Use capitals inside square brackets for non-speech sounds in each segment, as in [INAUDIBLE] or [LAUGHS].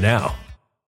now.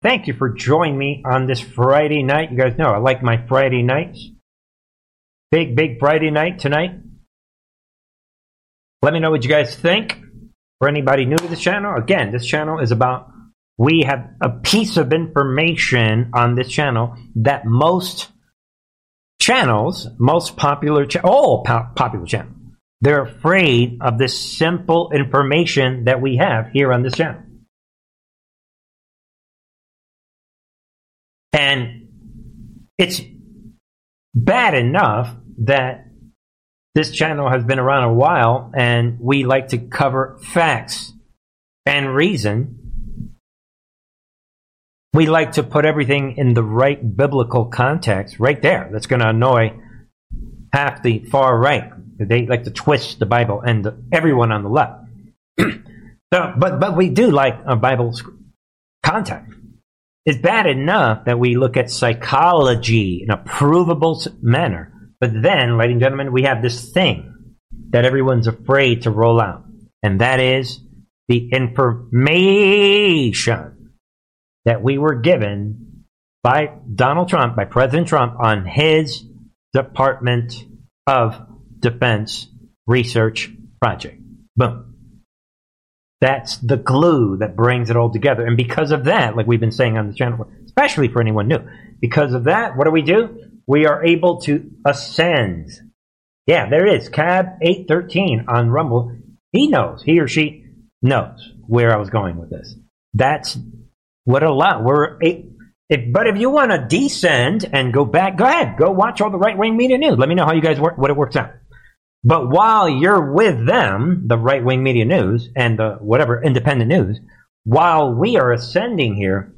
Thank you for joining me on this Friday night. You guys know I like my Friday nights. Big, big Friday night tonight. Let me know what you guys think. For anybody new to this channel, again, this channel is about we have a piece of information on this channel that most channels, most popular, cha- all po- popular channels, they're afraid of this simple information that we have here on this channel. And it's bad enough that this channel has been around a while and we like to cover facts and reason. We like to put everything in the right biblical context right there. That's going to annoy half the far right. They like to twist the Bible and the, everyone on the left. [CLEARS THROAT] so, but, but we do like a Bible context. It's bad enough that we look at psychology in a provable manner. But then, ladies and gentlemen, we have this thing that everyone's afraid to roll out. And that is the information that we were given by Donald Trump, by President Trump, on his Department of Defense Research Project. Boom. That's the glue that brings it all together. And because of that, like we've been saying on the channel, especially for anyone new, because of that, what do we do? We are able to ascend. Yeah, there it is. Cab 813 on Rumble. He knows, he or she knows where I was going with this. That's what a lot. We're if, but if you want to descend and go back, go ahead. Go watch all the right wing media news. Let me know how you guys work, what it works out. But while you're with them, the right wing media news and the whatever independent news, while we are ascending here,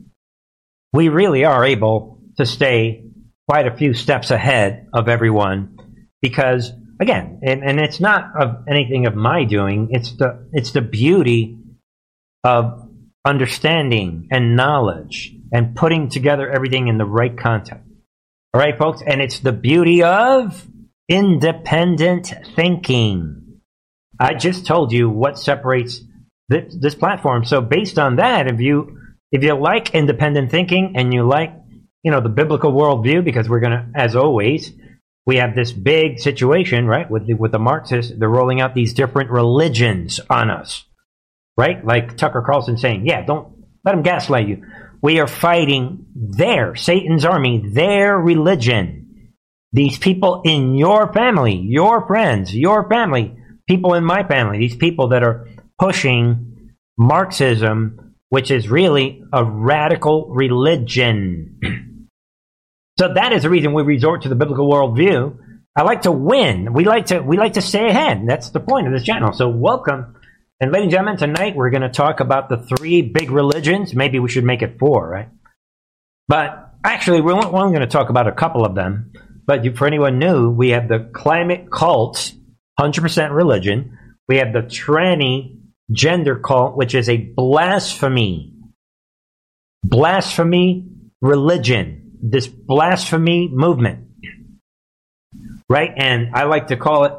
we really are able to stay quite a few steps ahead of everyone because again, and, and it's not of anything of my doing, it's the it's the beauty of understanding and knowledge and putting together everything in the right context. All right, folks, and it's the beauty of independent thinking. I just told you what separates this, this, platform. So based on that, if you if you like independent thinking and you like you know the biblical worldview, because we're gonna, as always, we have this big situation, right? With the, with the Marxists, they're rolling out these different religions on us, right? Like Tucker Carlson saying, "Yeah, don't let them gaslight you." We are fighting their Satan's army, their religion these people in your family, your friends, your family, people in my family, these people that are pushing Marxism, which is really a radical religion. [CLEARS THROAT] so that is the reason we resort to the biblical worldview. I like to win. We like to we like to stay ahead. That's the point of this channel. So welcome. And ladies and gentlemen, tonight we're going to talk about the three big religions. Maybe we should make it four, right? But actually, we're only going to talk about a couple of them. But for anyone new, we have the climate cult, 100% religion. We have the tranny gender cult, which is a blasphemy. Blasphemy religion. This blasphemy movement. Right? And I like to call it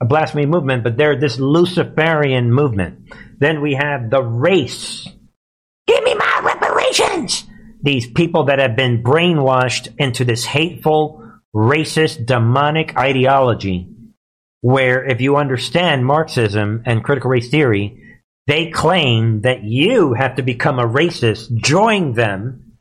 a blasphemy movement, but they're this Luciferian movement. Then we have the race. Give me my reparations! These people that have been brainwashed into this hateful, racist, demonic ideology where if you understand Marxism and critical race theory, they claim that you have to become a racist, join them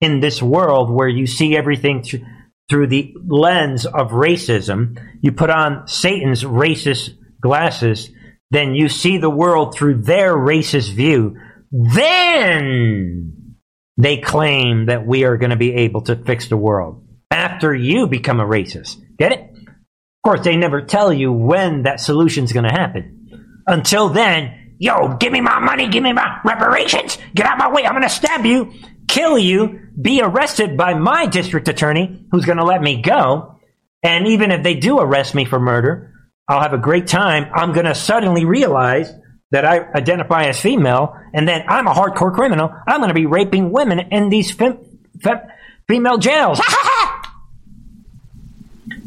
in this world where you see everything th- through the lens of racism. You put on Satan's racist glasses, then you see the world through their racist view. Then they claim that we are going to be able to fix the world after you become a racist. Get it? Of course, they never tell you when that solution's going to happen. Until then, yo, give me my money, give me my reparations, get out of my way, I'm going to stab you. kill you, be arrested by my district attorney, who's going to let me go. And even if they do arrest me for murder, I'll have a great time. I'm going to suddenly realize that I identify as female, and then I'm a hardcore criminal. I'm going to be raping women in these fem- fem- female jails. [LAUGHS]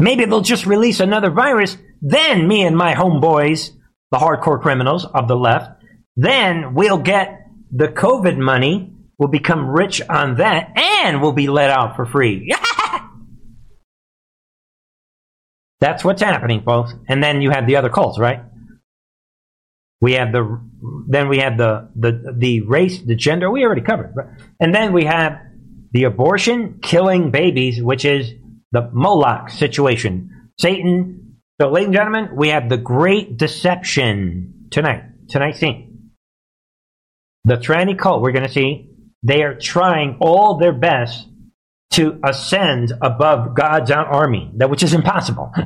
Maybe they'll just release another virus. Then me and my homeboys, the hardcore criminals of the left, then we'll get the COVID money. We'll become rich on that, and we'll be let out for free. [LAUGHS] That's what's happening, folks. And then you have the other cults, right? We have the then we have the the the race, the gender. We already covered, and then we have the abortion, killing babies, which is the Moloch situation. Satan. So, ladies and gentlemen, we have the great deception tonight. Tonight's scene. The tranny cult. We're going to see they are trying all their best to ascend above God's army, that which is impossible. [LAUGHS]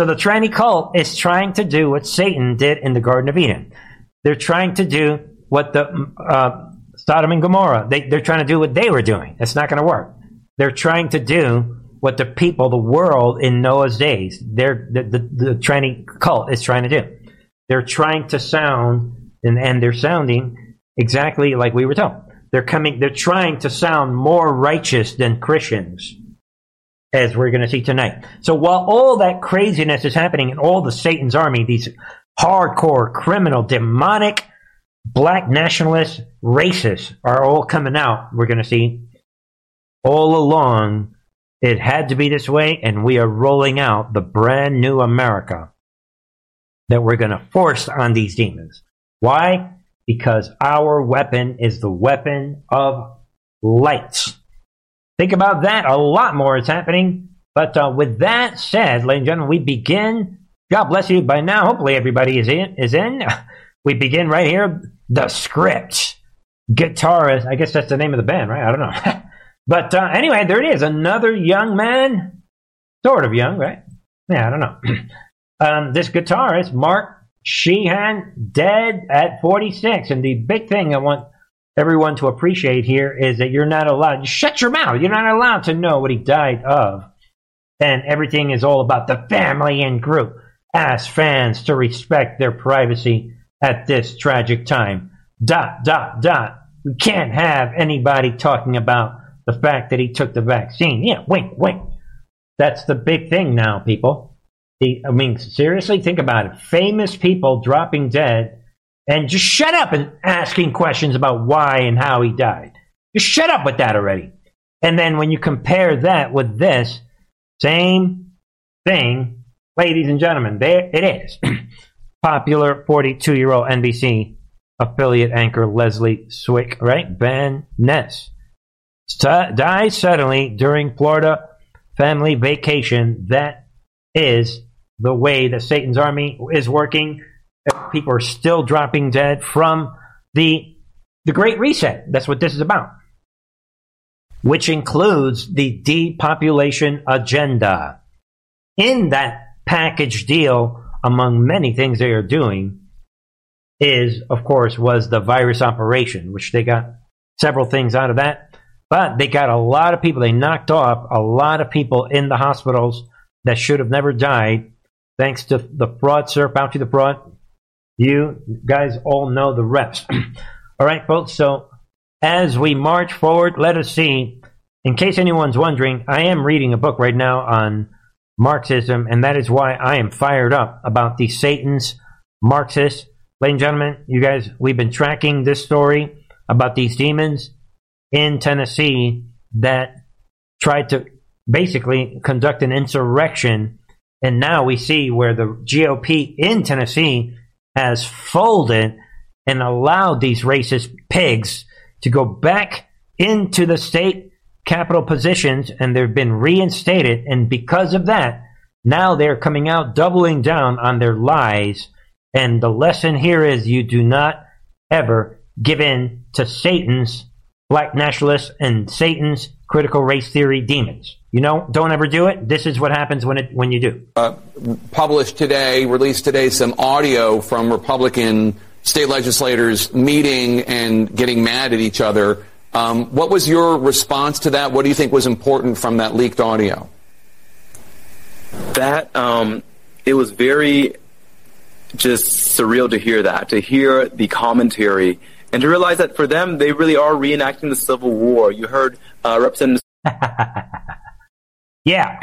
So the tranny cult is trying to do what Satan did in the Garden of Eden. They're trying to do what the uh, Sodom and Gomorrah. They, they're trying to do what they were doing. It's not going to work. They're trying to do what the people, the world in Noah's days, they're, the, the, the tranny cult is trying to do. They're trying to sound, and, and they're sounding exactly like we were told. They're coming. They're trying to sound more righteous than Christians as we're going to see tonight. So while all that craziness is happening in all the Satan's army, these hardcore, criminal, demonic, black nationalists, racists are all coming out. We're going to see all along. It had to be this way, and we are rolling out the brand new America that we're going to force on these demons. Why? Because our weapon is the weapon of light. Think about that. A lot more is happening. But uh, with that said, ladies and gentlemen, we begin. God bless you. By now, hopefully everybody is in. Is in. [LAUGHS] We begin right here. The script. Guitarist. I guess that's the name of the band, right? I don't know. [LAUGHS] but uh, anyway, there it is. Another young man. Sort of young, right? Yeah, I don't know. [CLEARS THROAT] um, this guitarist, Mark Sheehan, dead at 46. And the big thing I want everyone to appreciate here is that you're not allowed. Shut your mouth. You're not allowed to know what he died of. And everything is all about the family and group. Ask fans to respect their privacy at this tragic time. Dot, dot, dot. We can't have anybody talking about the fact that he took the vaccine. Yeah, wink, wink. That's the big thing now, people. I mean, seriously, think about it. Famous people dropping dead and just shut up and asking questions about why and how he died. Just shut up with that already. And then when you compare that with this, same thing, ladies and gentlemen, there it is. [CLEARS THROAT] Popular 42 year old NBC affiliate anchor Leslie Swick, right? Van Ness dies suddenly during Florida family vacation. That is the way that Satan's army is working people are still dropping dead from the the Great Reset. That's what this is about, which includes the depopulation agenda. In that package deal, among many things they are doing, is of course was the virus operation, which they got several things out of that. But they got a lot of people. They knocked off a lot of people in the hospitals that should have never died, thanks to the fraud, sir, bounty the fraud, you guys all know the rest. [CLEARS THROAT] all right, folks. So as we march forward, let us see. In case anyone's wondering, I am reading a book right now on Marxism, and that is why I am fired up about the Satan's Marxists. Ladies and gentlemen, you guys, we've been tracking this story about these demons in Tennessee that tried to basically conduct an insurrection. And now we see where the GOP in Tennessee has folded and allowed these racist pigs to go back into the state capital positions and they've been reinstated. And because of that, now they're coming out doubling down on their lies. And the lesson here is you do not ever give in to Satan's black nationalists and Satan's critical race theory demons. You know, don't ever do it. This is what happens when it when you do. Uh, published today, released today, some audio from Republican state legislators meeting and getting mad at each other Um, what was your response to that? What do you think was important from that leaked audio? That um, it was very just surreal to hear that, to hear the commentary, and to realize that for them, they really are reenacting the Civil War. You heard uh, Representative. [LAUGHS] yeah.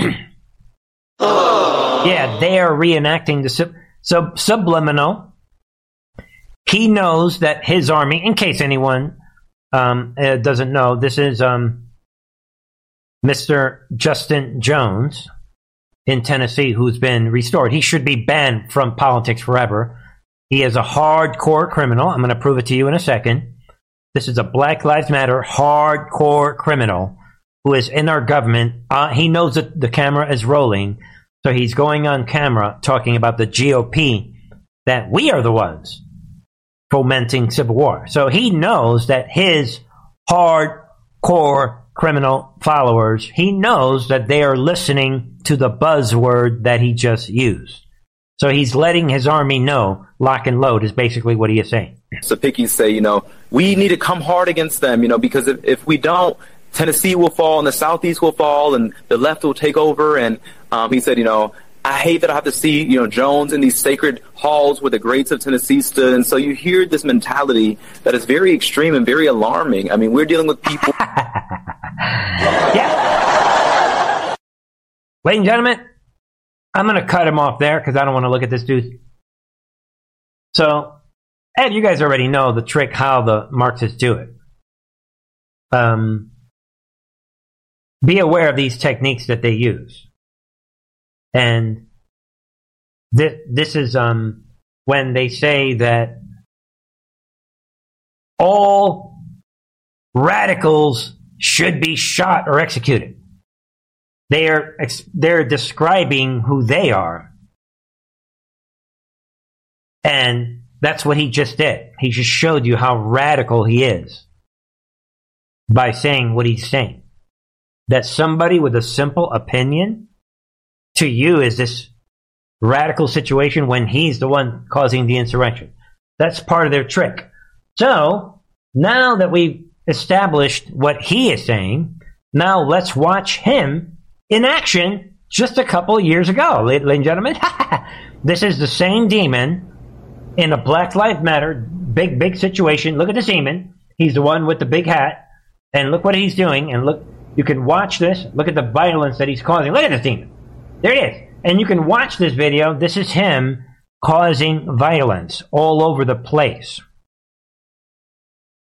yeah, they are reenacting the sub- so subliminal. He knows that his army, in case anyone um, uh, doesn't know, this is um, Mr. Justin Jones in Tennessee who's been restored. He should be banned from politics forever. He is a hardcore criminal. I'm going to prove it to you in a second. This is a Black Lives Matter hardcore criminal who is in our government. Uh, he knows that the camera is rolling, so he's going on camera talking about the GOP that we are the ones fomenting civil war. So he knows that his hardcore criminal followers, he knows that they are listening to the buzzword that he just used. So he's letting his army know lock and load is basically what he is saying. So Pickies say, you know, we need to come hard against them, you know, because if, if we don't, Tennessee will fall and the Southeast will fall and the left will take over. And um, he said, you know, I hate that I have to see, you know, Jones in these sacred halls where the greats of Tennessee stood. And so you hear this mentality that is very extreme and very alarming. I mean, we're dealing with people. [LAUGHS] yeah. Ladies and gentlemen, I'm going to cut him off there because I don't want to look at this dude. So, and you guys already know the trick how the Marxists do it. Um, be aware of these techniques that they use. And this, this is um, when they say that all radicals should be shot or executed. They are they're describing who they are, and that's what he just did. He just showed you how radical he is by saying what he's saying. That somebody with a simple opinion to you is this radical situation when he's the one causing the insurrection. That's part of their trick. So, now that we've established what he is saying, now let's watch him in action just a couple years ago, ladies and gentlemen. [LAUGHS] this is the same demon in a Black Lives Matter big, big situation. Look at this demon. He's the one with the big hat. And look what he's doing. And look, you can watch this. Look at the violence that he's causing. Look at this demon. There it is. And you can watch this video. This is him causing violence all over the place.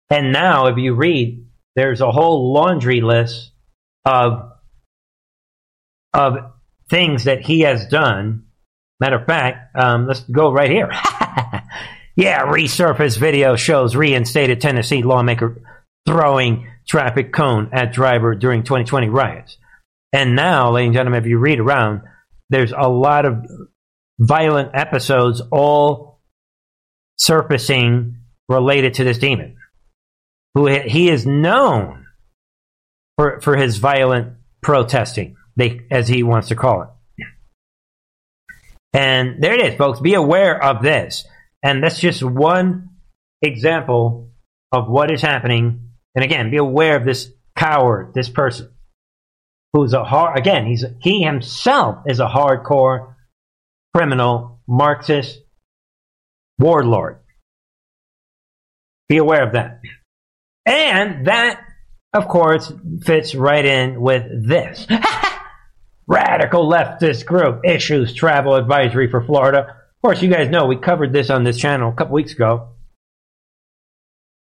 And now, if you read, there's a whole laundry list of, of things that he has done. Matter of fact, um, let's go right here. [LAUGHS] yeah, resurface video shows reinstated Tennessee lawmaker throwing traffic cone at driver during 2020 riots. And now, ladies and gentlemen, if you read around, there's a lot of violent episodes all surfacing related to this demon. Who he is known for, for his violent protesting, they, as he wants to call it. And there it is, folks. Be aware of this. And that's just one example of what is happening. And again, be aware of this coward, this person who's a hard again he's he himself is a hardcore criminal marxist warlord be aware of that and that of course fits right in with this [LAUGHS] radical leftist group issues travel advisory for florida of course you guys know we covered this on this channel a couple weeks ago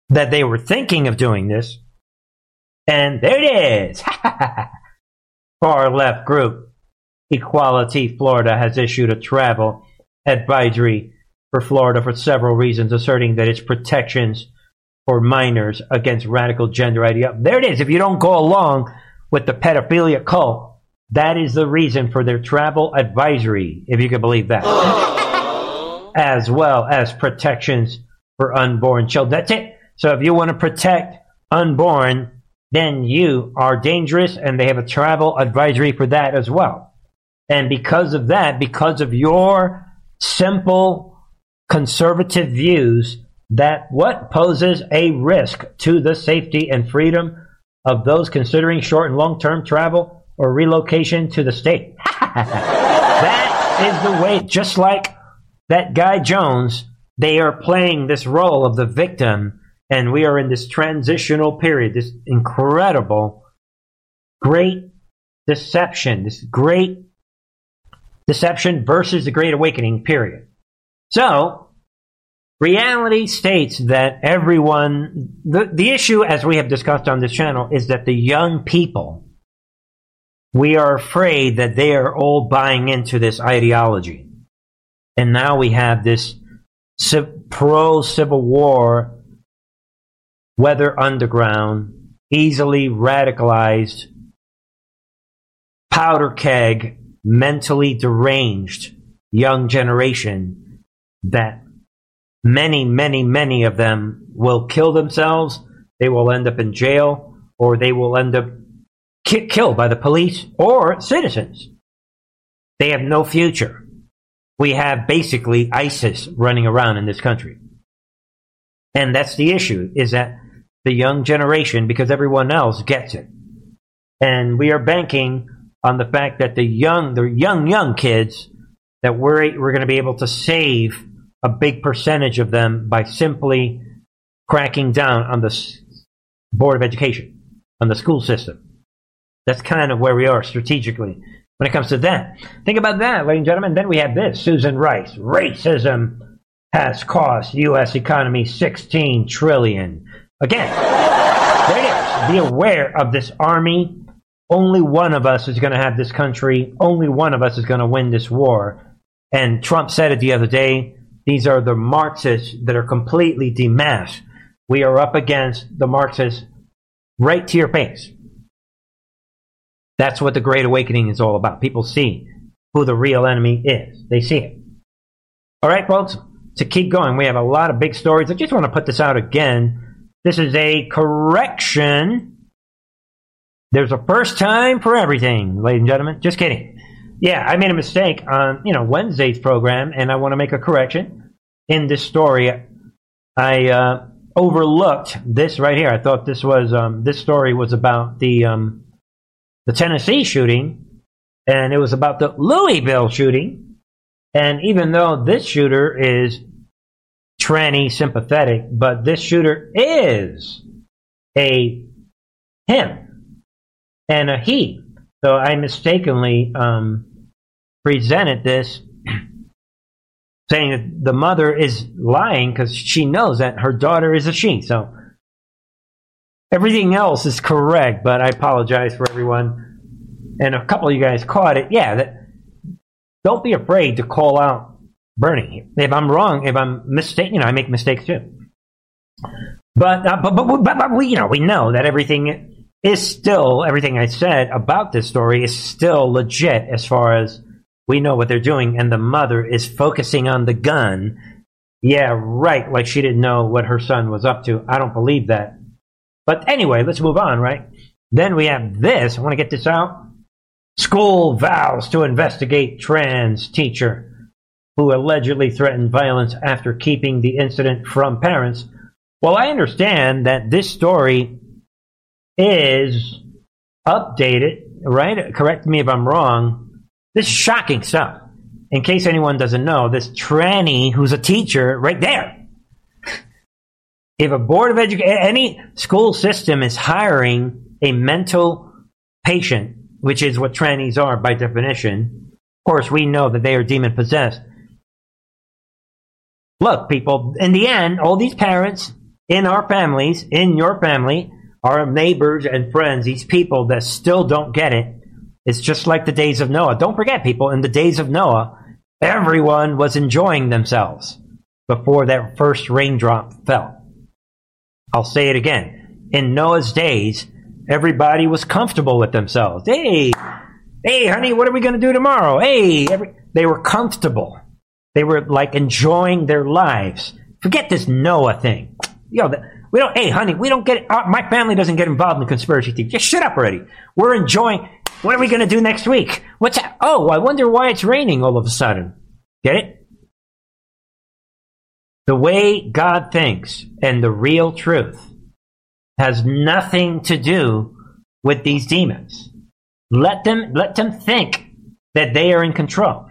that they were thinking of doing this and there it is [LAUGHS] far left group, Equality Florida, has issued a travel advisory for Florida for several reasons, asserting that its protections for minors against radical gender ideology. There it is. If you don't go along with the pedophilia cult, that is the reason for their travel advisory, if you can believe that. Oh. as well as protections for unborn children. That's it. So if you want to protect unborn then you are dangerous and they have a travel advisory for that as well. And because of that, because of your simple conservative views, that what poses a risk to the safety and freedom of those considering short and long term travel or relocation to the state. [LAUGHS] that is the way, just like that guy Jones, they are playing this role of the victim, and we are in this transitional period, this incredible, great deception, this great deception versus the great awakening period. So, reality states that everyone, the, the issue, as we have discussed on this channel, is that the young people, we are afraid that they are all buying into this ideology. And now we have this pro Civil War, weather underground, easily radicalized, powder keg, mentally deranged young generation that many, many, many of them will kill themselves. They will end up in jail or they will end up killed by the police or citizens. They have no future. We have basically ISIS running around in this country. And that's the issue is that the young generation, because everyone else gets it. And we are banking on the fact that the young, the young, young kids, that we're, we're going to be able to save a big percentage of them by simply cracking down on the Board of Education, on the school system. That's kind of where we are strategically when it comes to that. Think about that, ladies and gentlemen. Then we have this Susan Rice. Racism has cost U.S. economy 16 trillion. Again, there it is. Be aware of this army. Only one of us is going to have this country. Only one of us is going to win this war. And Trump said it the other day. These are the Marxists that are completely demasked. We are up against the Marxists right to your face. That's what the Great Awakening is all about. People see who the real enemy is. They see it. All right, folks, to keep going, we have a lot of big stories. I just want to put this out again. This is a correction. There's a first time for everything, ladies and gentlemen. Just kidding. Yeah, I made a mistake on, you know, Wednesday's program, and I want to make a correction in this story. I uh, overlooked this right here. I thought this was um, this story was about the um, the Tennessee shooting, and it was about the Louisville shooting. And even though this shooter is tranny sympathetic, but this shooter is a him and a he. So I mistakenly um, presented this [CLEARS THROAT] saying that the mother is lying because she knows that her daughter is a she. So everything else is correct, but I apologize for everyone. And a couple of you guys caught it. Yeah, that, don't be afraid to call out Bernie. If I'm wrong, if I'm mistaken, you know, I make mistakes too. But, uh, but, but, but, but we, you know, we know that everything is still everything I said about this story is still legit as far as we know what they're doing, and the mother is focusing on the gun. Yeah, right. Like she didn't know what her son was up to. I don't believe that. But anyway, let's move on, right? Then we have this. I want to get this out. School vows to investigate trans teacher who allegedly threatened violence after keeping the incident from parents. Well, I understand that this story is updated, right? Correct me if I'm wrong this is shocking stuff. In case anyone doesn't know, this tranny who's a teacher right there. If a board of education, any school system is hiring a mental patient, which is what trannies are by definition, of course, we know that they are demon possessed. Look, people, in the end, all these parents in our families, in your family, our neighbors and friends, these people that still don't get it, it's just like the days of Noah. Don't forget, people, in the days of Noah, everyone was enjoying themselves before that first raindrop fell. I'll say it again. In Noah's days, everybody was comfortable with themselves. Hey, hey, honey, what are we going to do tomorrow? Hey, every, they were comfortable. They were like enjoying their lives. Forget this Noah thing. Yo, we don't. Hey, honey, we don't get. Uh, my family doesn't get involved in the conspiracy theories. Just shut up already. We're enjoying. What are we going to do next week? What's that? Oh, I wonder why it's raining all of a sudden. Get it? The way God thinks and the real truth has nothing to do with these demons. Let them let them think that they are in control.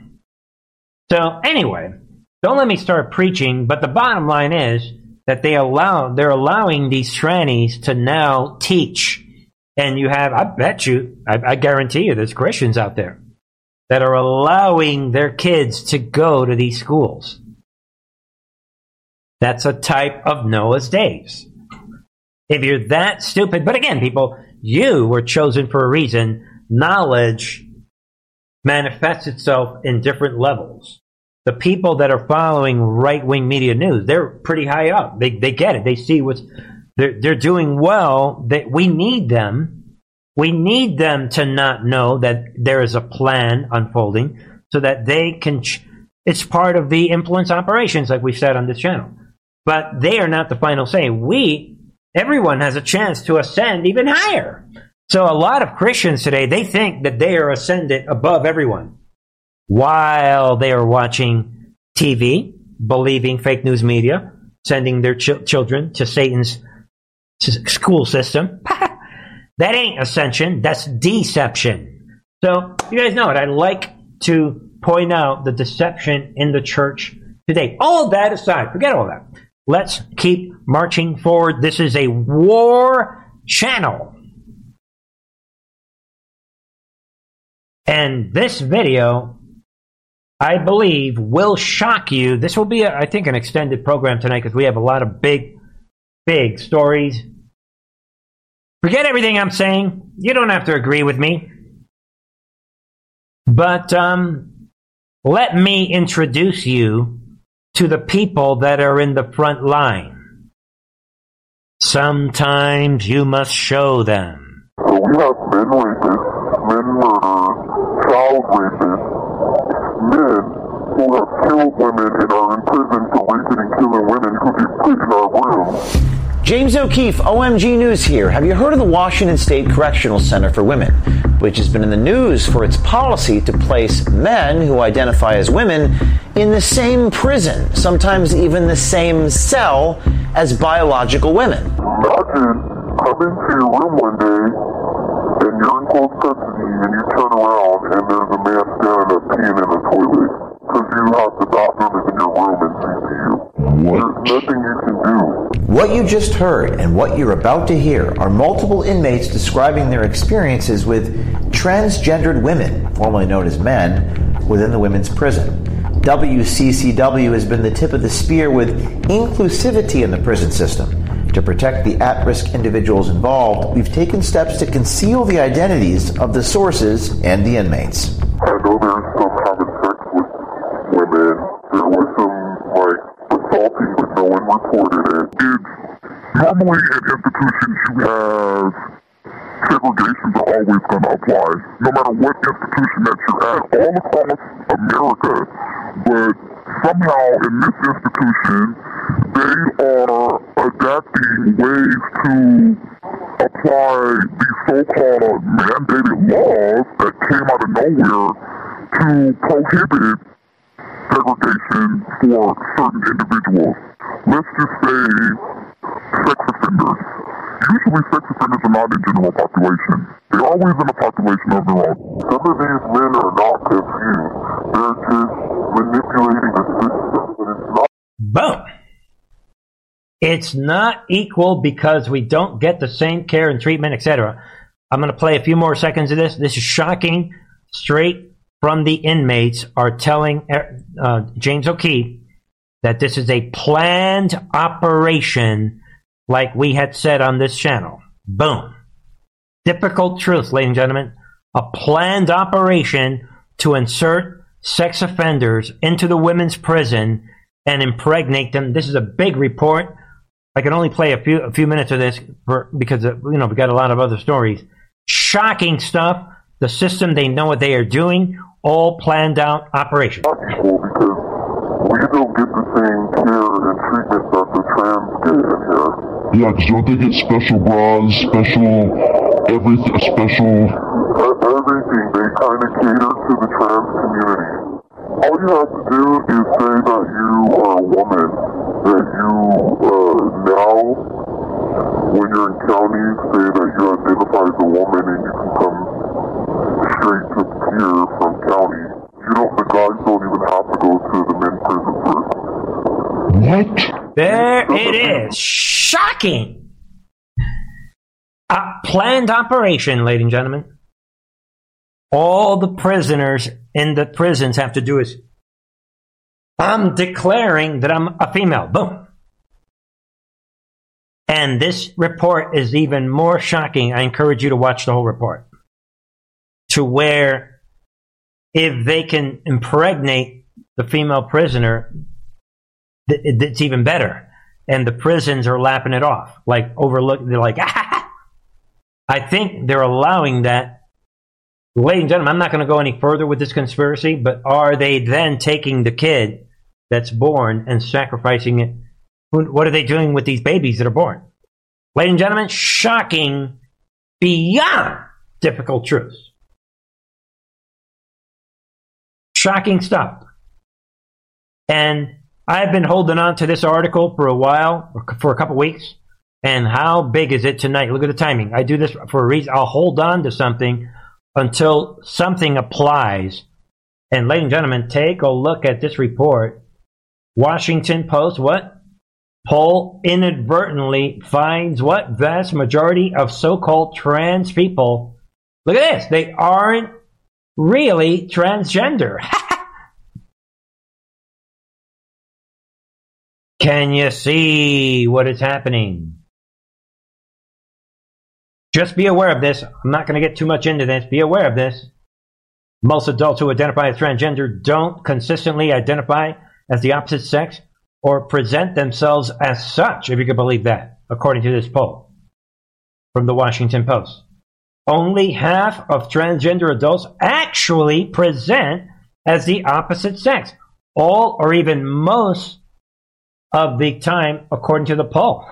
So anyway, don't let me start preaching, but the bottom line is that they allow they're allowing these trannies to now teach. And you have I bet you, I, I guarantee you there's Christians out there that are allowing their kids to go to these schools. That's a type of Noah's days. If you're that stupid, but again, people, you were chosen for a reason. Knowledge manifests itself in different levels. The people that are following right wing media news, they're pretty high up. They, they get it. They see what's, they're, they're doing well. That we need them. We need them to not know that there is a plan unfolding so that they can, ch- it's part of the influence operations, like we said on this channel. But they are not the final say. We everyone has a chance to ascend even higher. So a lot of Christians today, they think that they are ascended above everyone while they are watching TV, believing fake news media, sending their ch- children to Satan's school system. [LAUGHS] that ain't ascension, that's deception. So you guys know it. I like to point out the deception in the church today. All that aside, forget all that. Let's keep marching forward. This is a war channel. And this video, I believe, will shock you. This will be, a, I think, an extended program tonight because we have a lot of big, big stories. Forget everything I'm saying. You don't have to agree with me. But um, let me introduce you to the people that are in the front line. Sometimes you must show them. So we have men rapists, men murderers, child rapists, men who have killed women and are in prison for raping and killing women who put in our rooms. James O'Keefe, OMG News here. Have you heard of the Washington State Correctional Center for Women, which has been in the news for its policy to place men who identify as women in the same prison, sometimes even the same cell as biological women? Imagine coming to your room one day and you're in close custody and you turn around and there's a man standing up peeing in the toilet because you have the doctor in your room and CCU. What? There's nothing you can do. What you just heard and what you're about to hear are multiple inmates describing their experiences with transgendered women, formerly known as men, within the women's prison. WCCW has been the tip of the spear with inclusivity in the prison system. To protect the at risk individuals involved, we've taken steps to conceal the identities of the sources and the inmates. I know there's some It's normally in institutions you have segregation are always going to apply, no matter what institution that you're at, all across America. But somehow in this institution, they are adapting ways to apply these so-called mandated laws that came out of nowhere to prohibit segregation for certain individuals. Let's just say sex offenders. Usually sex offenders are not in general population. They're always in a population of their own. Some of these men are not confused. They're just manipulating the system, but it's not. Boom. It's not equal because we don't get the same care and treatment, etc. I'm going to play a few more seconds of this. This is shocking. Straight from the inmates are telling uh, James O'Keefe that this is a planned operation, like we had said on this channel. Boom. Difficult truth, ladies and gentlemen. A planned operation to insert sex offenders into the women's prison and impregnate them. This is a big report. I can only play a few a few minutes of this for, because uh, you know we got a lot of other stories. Shocking stuff. The system, they know what they are doing. All planned out operation. Not because we don't get the same care and treatment that the trans get in here. Yeah, because don't they get special bras, special everything, special? Everything, they kind of cater to the trans community. All you have to do is say that you are a woman, that you uh, now, when you're in county, say that you identify as a woman and you can come straight to here from county. You don't. The guys don't even have to go to the men's prison first. What? There it is. Shocking. A planned operation, ladies and gentlemen. All the prisoners in the prisons have to do is I'm declaring that I'm a female. Boom. And this report is even more shocking. I encourage you to watch the whole report. To where if they can impregnate the female prisoner, th- it's even better. And the prisons are lapping it off, like overlook. They're like, ah! [LAUGHS] I think they're allowing that. Ladies and gentlemen, I'm not going to go any further with this conspiracy, but are they then taking the kid that's born and sacrificing it? What are they doing with these babies that are born? Ladies and gentlemen, shocking beyond difficult truths. Shocking stuff. And I've been holding on to this article for a while, for a couple weeks. And how big is it tonight? Look at the timing. I do this for a reason. I'll hold on to something until something applies. And ladies and gentlemen, take a look at this report. Washington Post, what? Poll inadvertently finds what? Vast majority of so-called trans people. Look at this. They aren't really transgender. [LAUGHS] Can you see what is happening? Just be aware of this. I'm not going to get too much into this. Be aware of this. Most adults who identify as transgender don't consistently identify as the opposite sex or present themselves as such, if you can believe that, according to this poll from the Washington Post. Only half of transgender adults actually present as the opposite sex. All or even most of the time, according to the poll.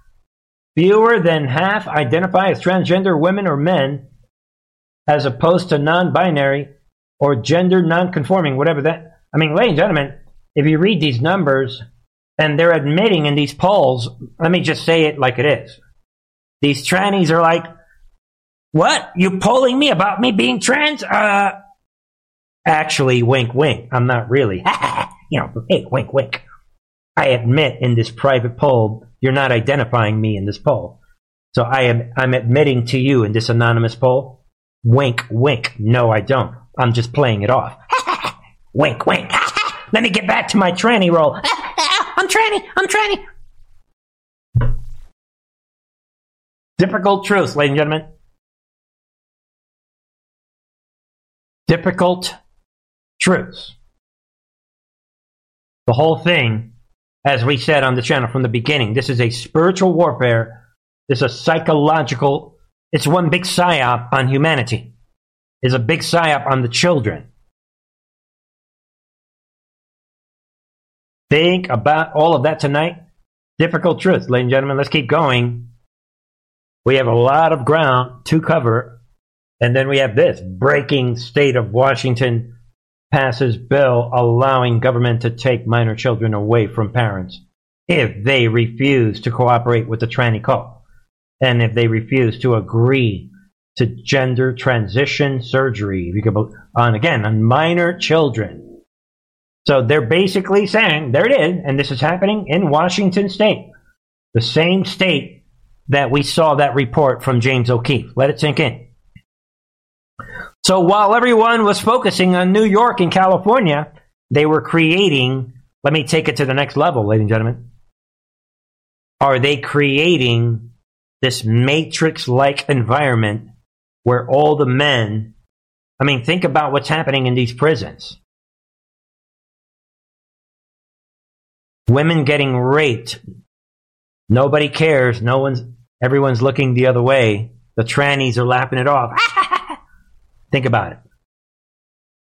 [LAUGHS] Fewer than half identify as transgender women or men, as opposed to non binary or gender non conforming, whatever that. I mean, ladies and gentlemen, if you read these numbers and they're admitting in these polls, let me just say it like it is. These trannies are like, what? You polling me about me being trans? Uh, actually, wink, wink. I'm not really. [LAUGHS] you know, hey, wink, wink. I admit in this private poll, you're not identifying me in this poll. So I am, I'm admitting to you in this anonymous poll, wink, wink. No, I don't. I'm just playing it off. [LAUGHS] wink, wink. [LAUGHS] Let me get back to my tranny role. I'm tranny. I'm tranny. Difficult truths, ladies and gentlemen. Difficult truths. The whole thing, as we said on the channel from the beginning, this is a spiritual warfare. This is a psychological, it's one big psyop on humanity. It's a big psyop on the children. Think about all of that tonight. Difficult truth, ladies and gentlemen. Let's keep going. We have a lot of ground to cover. And then we have this breaking state of Washington passes bill allowing government to take minor children away from parents if they refuse to cooperate with the tranny cult and if they refuse to agree to gender transition surgery on again on minor children. So they're basically saying there it is, and this is happening in Washington State, the same state that we saw that report from James O'Keefe. Let it sink in. So while everyone was focusing on New York and California, they were creating, let me take it to the next level, ladies and gentlemen. Are they creating this matrix like environment where all the men, I mean, think about what's happening in these prisons. Women getting raped. Nobody cares. No one's, everyone's looking the other way. The trannies are lapping it off. [LAUGHS] Think about it.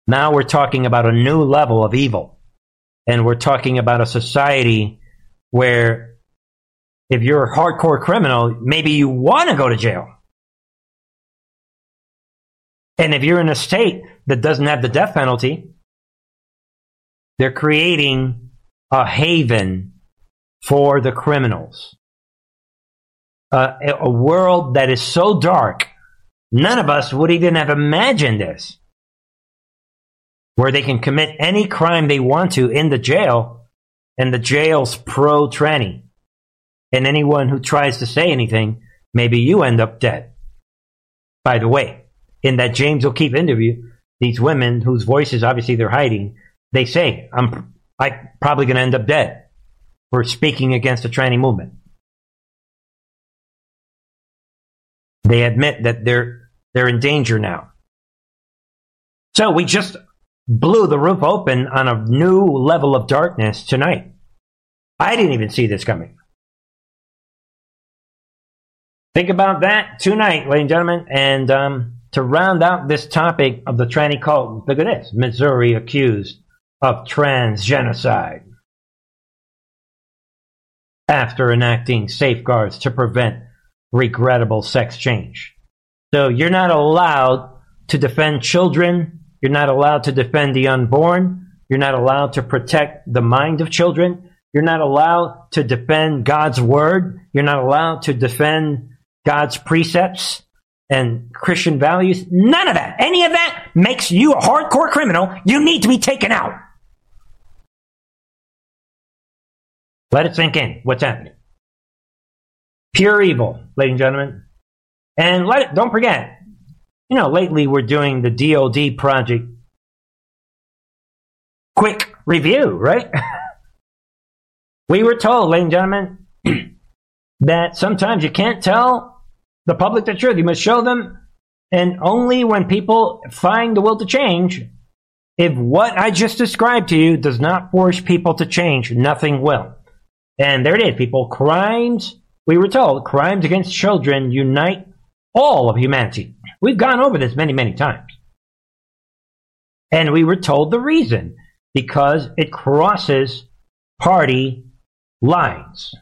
Now we're talking about a new level of evil. And we're talking about a society where if you're a hardcore criminal, maybe you want to go to jail. And if you're in a state that doesn't have the death penalty, they're creating a haven for the criminals. Uh, a world that is so dark, none of us would even have imagined this. Where they can commit any crime they want to in the jail, and the jail's pro tranny. And anyone who tries to say anything, maybe you end up dead. By the way, in that James O'Keefe interview, these women whose voices obviously they're hiding, they say, I'm I probably going to end up dead for speaking against the tranny movement. They admit that they're they're in danger now. So we just blew the roof open on a new level of darkness tonight. I didn't even see this coming. Think about that tonight, ladies and gentlemen. And um, to round out this topic of the tranny cult, look at this Missouri accused of trans genocide after enacting safeguards to prevent regrettable sex change. So you're not allowed to defend children. You're not allowed to defend the unborn. You're not allowed to protect the mind of children. You're not allowed to defend God's word. You're not allowed to defend God's precepts and Christian values. None of that. Any of that makes you a hardcore criminal. You need to be taken out. Let it sink in. What's happening? Pure evil, ladies and gentlemen. And let don't forget, you know, lately we're doing the DOD project quick review, right? [LAUGHS] we were told, ladies and gentlemen, [CLEARS THROAT] that sometimes you can't tell the public the truth. You must show them, and only when people find the will to change, if what I just described to you does not force people to change, nothing will. And there it is, people. Crimes, we were told, crimes against children unite all of humanity. We've gone over this many, many times. And we were told the reason because it crosses party lines.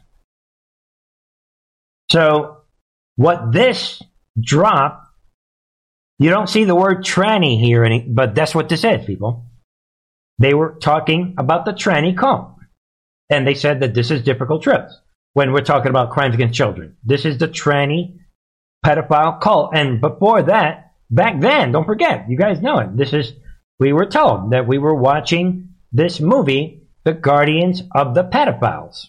So, what this drop, you don't see the word tranny here, but that's what this is, people. They were talking about the tranny cult. And they said that this is difficult truth when we're talking about crimes against children. This is the tranny pedophile cult. And before that, back then, don't forget, you guys know it. This is, we were told that we were watching this movie, The Guardians of the Pedophiles.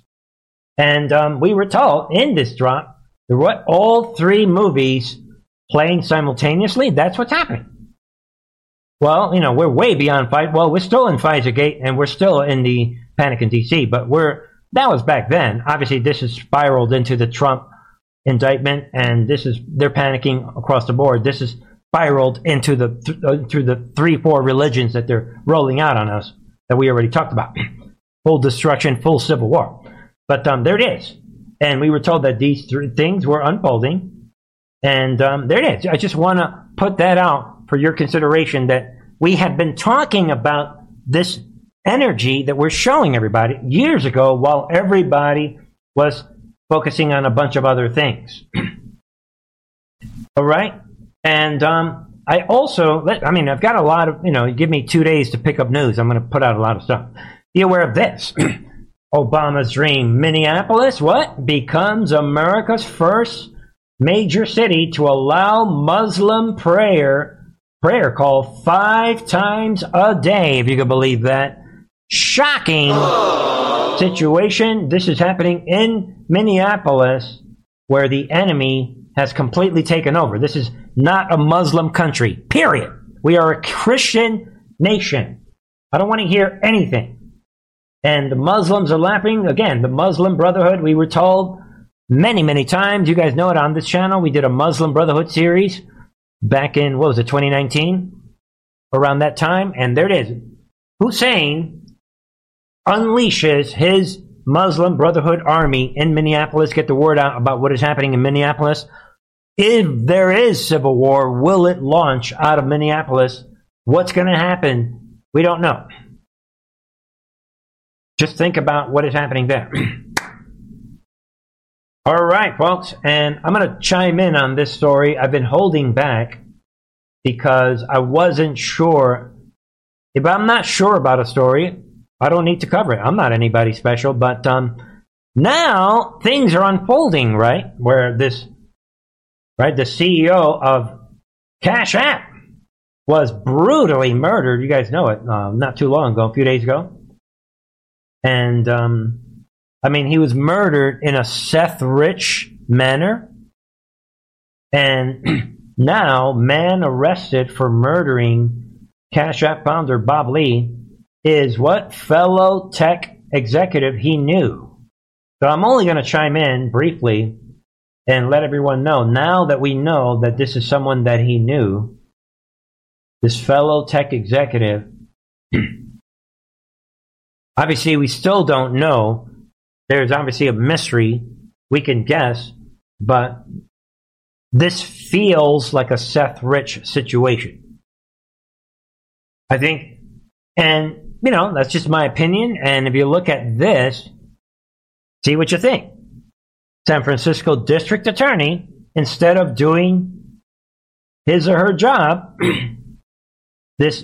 And um, we were told in this drop, there were all three movies playing simultaneously. That's what's happening. Well, you know, we're way beyond fight. Well, we're still in Pfizer Gate, and we're still in the panic in D.C. But we're that was back then. Obviously, this has spiraled into the Trump indictment, and this is they're panicking across the board. This is spiraled into the th- uh, through the three, four religions that they're rolling out on us that we already talked about. [CLEARS THROAT] full destruction, full civil war. But um, there it is, and we were told that these three things were unfolding, and um, there it is. I just want to put that out for your consideration that we have been talking about this energy that we're showing everybody years ago while everybody was focusing on a bunch of other things. All right? And um, I also, I mean, I've got a lot of, you know, give me two days to pick up news. I'm going to put out a lot of stuff. Be aware of this. [CLEARS THROAT] Obama's dream. Minneapolis, what? Becomes America's first major city to allow Muslim prayer, prayer call five times a day, if you can believe that shocking [GASPS] situation. This is happening in Minneapolis where the enemy has completely taken over. This is not a Muslim country, period. We are a Christian nation. I don't want to hear anything. And the Muslims are laughing. Again, the Muslim Brotherhood, we were told many, many times. You guys know it on this channel. We did a Muslim Brotherhood series back in, what was it, 2019? Around that time. And there it is. Hussein unleashes his Muslim Brotherhood army in Minneapolis, get the word out about what is happening in Minneapolis. If there is civil war, will it launch out of Minneapolis? What's going to happen? We don't know. Just think about what is happening there. [CLEARS THROAT] All right, folks, and I'm going to chime in on this story. I've been holding back because I wasn't sure. If I'm not sure about a story, I don't need to cover it. I'm not anybody special, but um, now things are unfolding, right? Where this, right, the CEO of Cash App was brutally murdered. You guys know it. Uh, not too long ago, a few days ago, and um, I mean he was murdered in a Seth Rich manner, and [CLEARS THROAT] now man arrested for murdering Cash App founder Bob Lee is what fellow tech executive he knew. So I'm only going to chime in briefly and let everyone know now that we know that this is someone that he knew, this fellow tech executive. [CLEARS THROAT] obviously, we still don't know. There's obviously a mystery. We can guess, but this feels like a Seth Rich situation. I think, and you know, that's just my opinion. And if you look at this, see what you think. San Francisco District Attorney, instead of doing his or her job, [CLEARS THROAT] this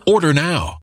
Order now.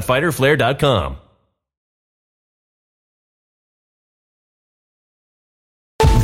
www.fighterflare.com.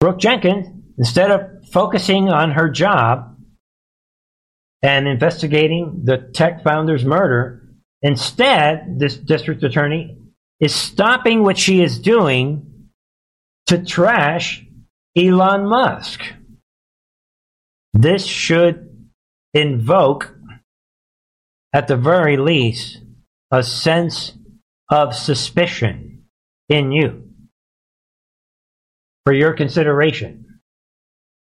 Brooke Jenkins, instead of focusing on her job and investigating the tech founder's murder, instead, this district attorney is stopping what she is doing to trash Elon Musk. This should invoke, at the very least, a sense of suspicion in you for your consideration.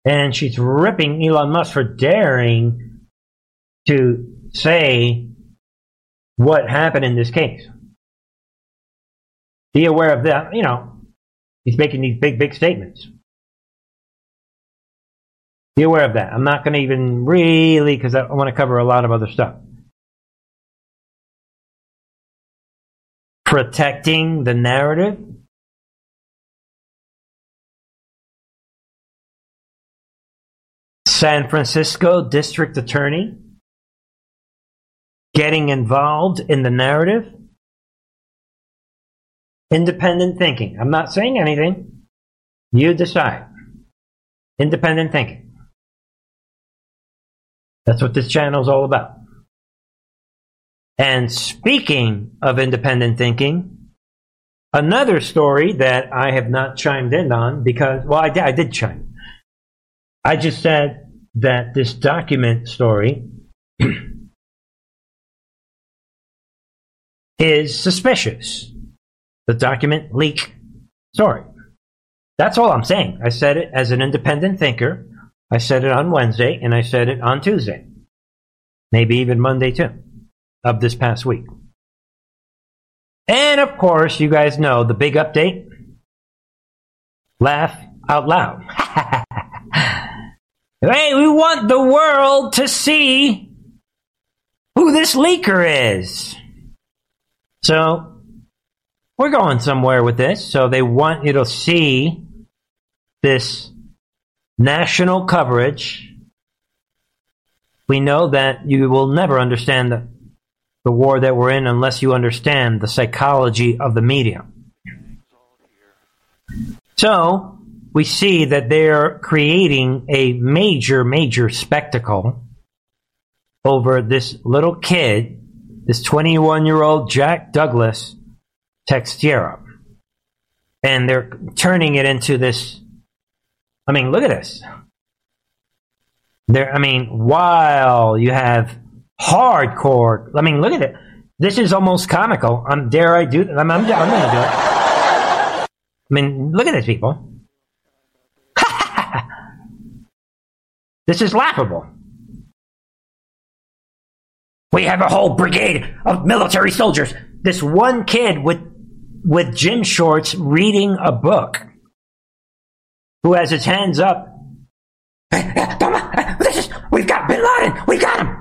And she's ripping Elon Musk for daring to say what happened in this case. Be aware of that. You know, he's making these big, big statements. Be aware of that. I'm not going to even really, because I want to cover a lot of other stuff. Protecting the narrative. San Francisco District Attorney getting involved in the narrative. Independent thinking. I'm not saying anything. You decide. Independent thinking. That's what this channel is all about. And speaking of independent thinking, another story that I have not chimed in on because, well, I did, I did chime. I just said that this document story [CLEARS THROAT] is suspicious. The document leak story. That's all I'm saying. I said it as an independent thinker I said it on Wednesday and I said it on Tuesday. Maybe even Monday too, of this past week. And of course, you guys know the big update. Laugh out loud. [LAUGHS] hey, we want the world to see who this leaker is. So, we're going somewhere with this. So, they want you to see this national coverage, we know that you will never understand the, the war that we're in unless you understand the psychology of the media. So, we see that they're creating a major, major spectacle over this little kid, this 21 year old Jack Douglas Teixeira. And they're turning it into this I mean, look at this. There, I mean, while you have hardcore, I mean, look at it. This is almost comical. I'm dare I do? I'm, I'm, I'm to do it. I mean, look at this, people. [LAUGHS] this is laughable. We have a whole brigade of military soldiers. This one kid with with gym shorts reading a book who has his hands up. [LAUGHS] This is, we've got Bin Laden. We got him.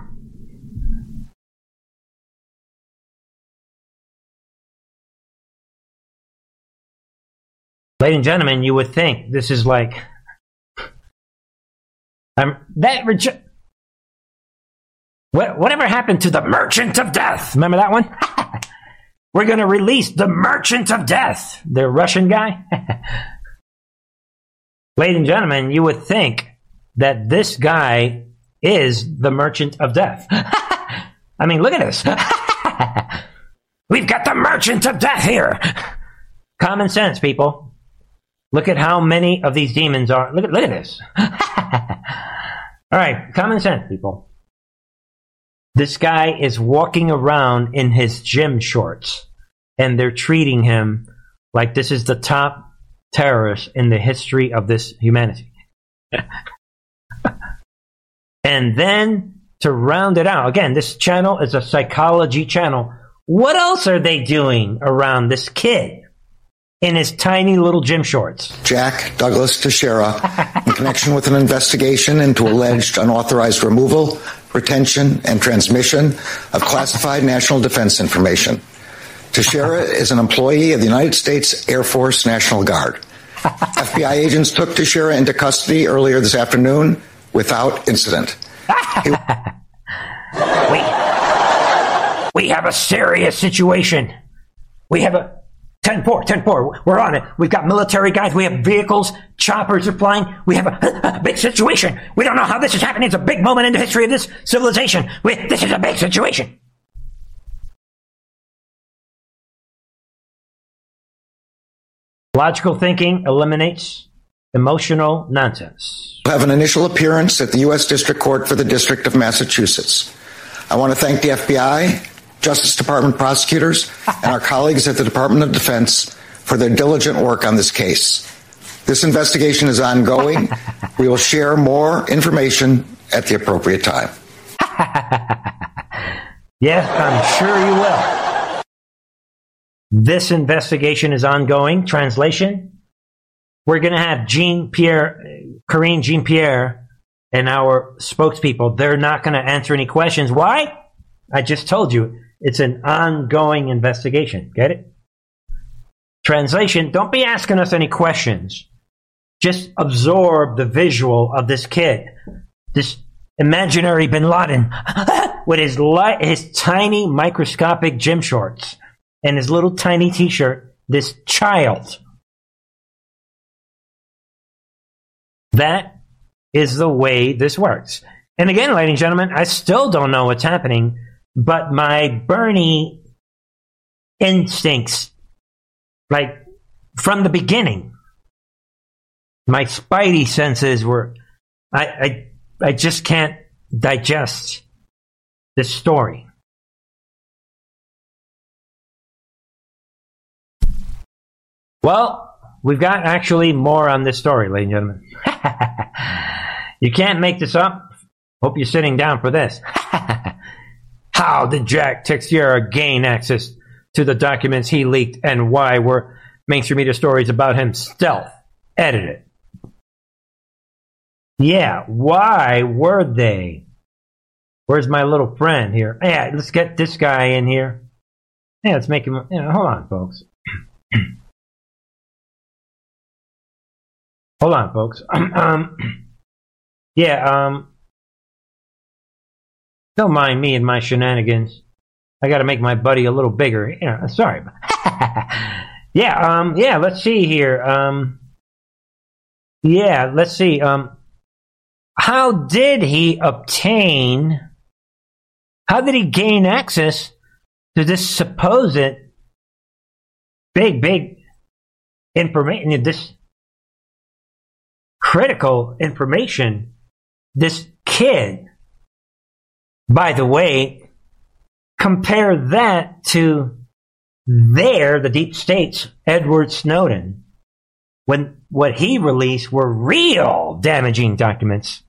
Ladies and gentlemen, you would think this is like that. Reju- what, whatever happened to the Merchant of Death? Remember that one? [LAUGHS] We're going to release the Merchant of Death, the Russian guy. [LAUGHS] Ladies and gentlemen, you would think that this guy is the merchant of death. [LAUGHS] I mean, look at this. We've got the merchant of death here. Common sense, people. Look at how many of these demons are. Look at, look at this. [LAUGHS] All right, common sense, people. This guy is walking around in his gym shorts, and they're treating him like this is the top terrorist in the history of this humanity. [LAUGHS] and then to round it out, again, this channel is a psychology channel. What else are they doing around this kid in his tiny little gym shorts? Jack Douglas Teixeira, in connection with an investigation into alleged unauthorized removal, retention, and transmission of classified national defense information. Teixeira is an employee of the United States Air Force National Guard. FBI agents took Teixeira into custody earlier this afternoon without incident. [LAUGHS] we, we have a serious situation. We have a 10 4, 10 4. We're on it. We've got military guys. We have vehicles. Choppers are flying. We have a, a, big situation. We don't know how this is happening. It's a big moment in the history of this civilization. We, this is a big situation. Logical thinking eliminates emotional nonsense. Have an initial appearance at the U.S. District Court for the District of Massachusetts. I want to thank the FBI, Justice Department prosecutors, and our colleagues at the Department of Defense for their diligent work on this case. This investigation is ongoing. [LAUGHS] we will share more information at the appropriate time. [LAUGHS] Yes, I'm sure you will. This investigation is ongoing. Translation We're going to have Jean Pierre, Karine Jean Pierre, and our spokespeople. They're not going to answer any questions. Why? I just told you. It's an ongoing investigation. Get it? Translation Don't be asking us any questions. Just absorb the visual of this kid, this imaginary bin Laden, [LAUGHS] with his, light, his tiny microscopic gym shorts and his little tiny t shirt. This child. That is the way this works. And again, ladies and gentlemen, I still don't know what's happening, but my Bernie instincts, like from the beginning, my spidey senses were, I, I, I just can't digest this story. Well, we've got actually more on this story, ladies and gentlemen. [LAUGHS] you can't make this up. Hope you're sitting down for this. [LAUGHS] How did Jack Teixeira gain access to the documents he leaked and why were mainstream media stories about him stealth edited? Yeah, why were they? Where's my little friend here? Yeah, let's get this guy in here. Yeah, let's make him. Hold on, folks. hold on, folks. [CLEARS THROAT] um, yeah, um, don't mind me and my shenanigans. I got to make my buddy a little bigger. Sorry. [LAUGHS] yeah, um, yeah. Let's see here. Um, yeah, let's see. Um, how did he obtain? How did he gain access to this supposed big, big information? This critical information. This kid by the way, compare that to there, the deep states, Edward Snowden, when what he released were real damaging documents.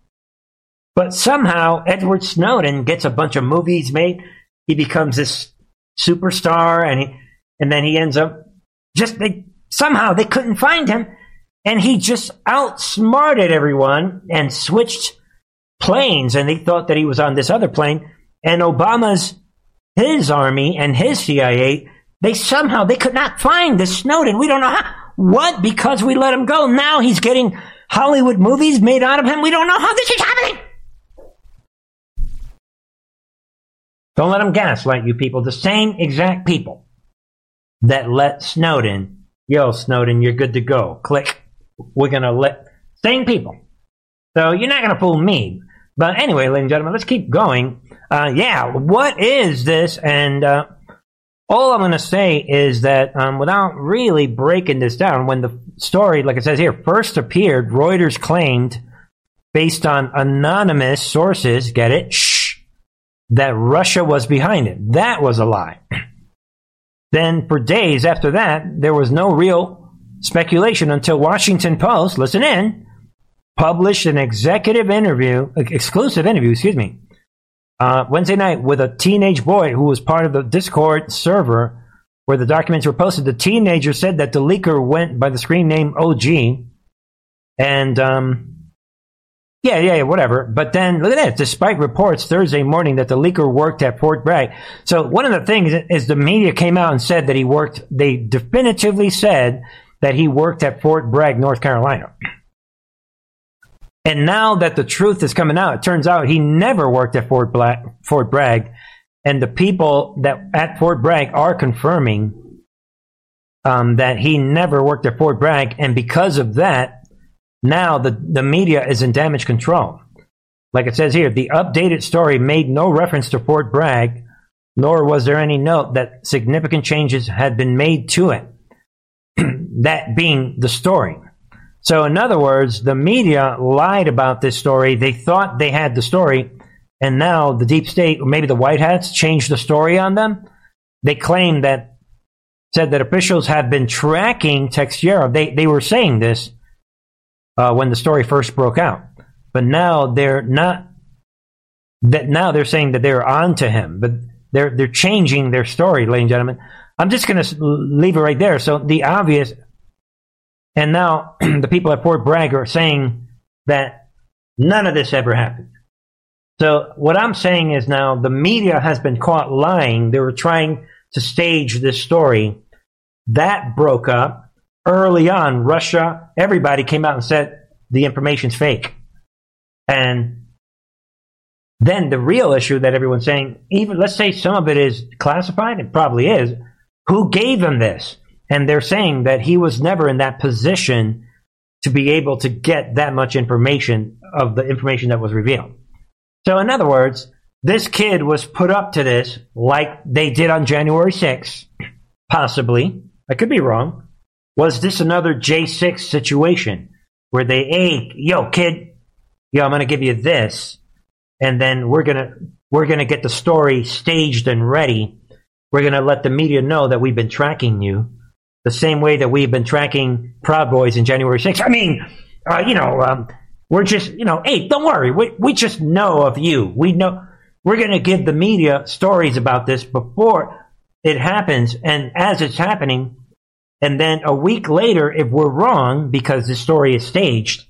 But somehow Edward Snowden gets a bunch of movies made. He becomes this superstar and he, and then he ends up just they somehow they couldn't find him and he just outsmarted everyone and switched planes and they thought that he was on this other plane. And Obama's, his army and his CIA, they somehow, they could not find this Snowden. We don't know how. What? Because we let him go. Now he's getting Hollywood movies made out of him. We don't know how this is happening. Don't let them gaslight you people. The same exact people that let Snowden, yo, Snowden, you're good to go. Click. We're going to let, same people. So you're not going to fool me. But anyway, ladies and gentlemen, let's keep going. Uh, yeah, what is this? And uh, all I'm going to say is that um, without really breaking this down, when the story, like it says here, first appeared, Reuters claimed, based on anonymous sources, get it? Shh, that Russia was behind it. That was a lie. [CLEARS THROAT] then for days after that, there was no real speculation until Washington Post, listen in, published an executive interview, exclusive interview, excuse me, uh, Wednesday night with a teenage boy who was part of the Discord server where the documents were posted. The teenager said that the leaker went by the screen name OG, and um, yeah, yeah, whatever. But then look at that. Despite reports Thursday morning that the leaker worked at Fort Bragg, so one of the things is the media came out and said that he worked. They definitively said that he worked at Fort Bragg, North Carolina. And now that the truth is coming out, it turns out he never worked at Fort, Black, Fort Bragg. And the people that at Fort Bragg are confirming um, that he never worked at Fort Bragg. And because of that, now the, the media is in damage control. Like it says here, the updated story made no reference to Fort Bragg, nor was there any note that significant changes had been made to it. [CLEARS THROAT] that being the story. So, in other words, the media lied about this story. They thought they had the story, and now the deep state, or maybe the White Hats, changed the story on them. They claim that said that officials have been tracking Teixeira. They they were saying this uh, when the story first broke out, but now they're not. That now they're saying that they're on to him, but They're they're changing their story, ladies and gentlemen. I'm just going to leave it right there. So the obvious, and now [CLEARS THROAT] the people at Fort Bragg are saying that none of this ever happened. So what I'm saying is now the media has been caught lying. They were trying to stage this story. That broke up early on. Russia, everybody came out and said the information's fake. And then the real issue that everyone's saying, even let's say some of it is classified, it probably is. Who gave them this? And they're saying that he was never in that position to be able to get that much information of the information that was revealed. So, in other words, this kid was put up to this like they did on January 6th, possibly. I could be wrong. Was this another J6 situation where they, hey, yo, kid, yo, I'm going to give you this, and then we're going to we're going to get the story staged and ready. We're going to let the media know that we've been tracking you the same way that we've been tracking Proud Boys in January 6th. I mean, uh, you know, um, we're just, you know, hey, don't worry. We, we just know of you. We know we're going to give the media stories about this before it happens and as it's happening. And then a week later, if we're wrong because the story is staged,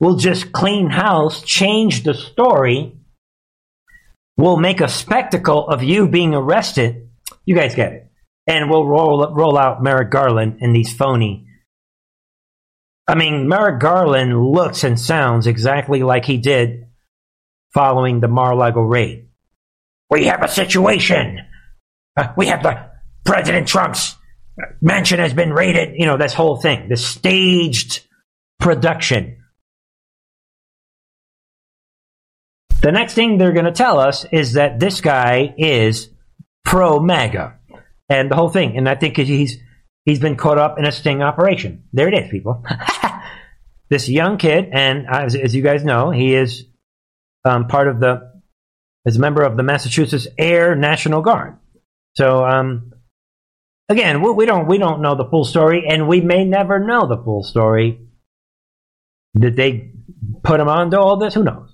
we'll just clean house, change the story. We'll make a spectacle of you being arrested. You guys get it. And we'll roll, roll out Merrick Garland in these phony I mean, Merrick Garland looks and sounds exactly like he did following the Mar-a-Lago raid. We have a situation. Uh, we have the President Trump's mansion has been raided. You know, this whole thing, the staged production. The next thing they're going to tell us is that this guy is pro MAGA and the whole thing. And I think he's He's been caught up in a sting operation. There it is, people. [LAUGHS] this young kid, and as, as, you guys know, he is um, part of the, as a member of the Massachusetts Air National Guard. So, um, again, we, we don't we don't know the full story, and we may never know the full story. Did they put him onto all this? Who knows?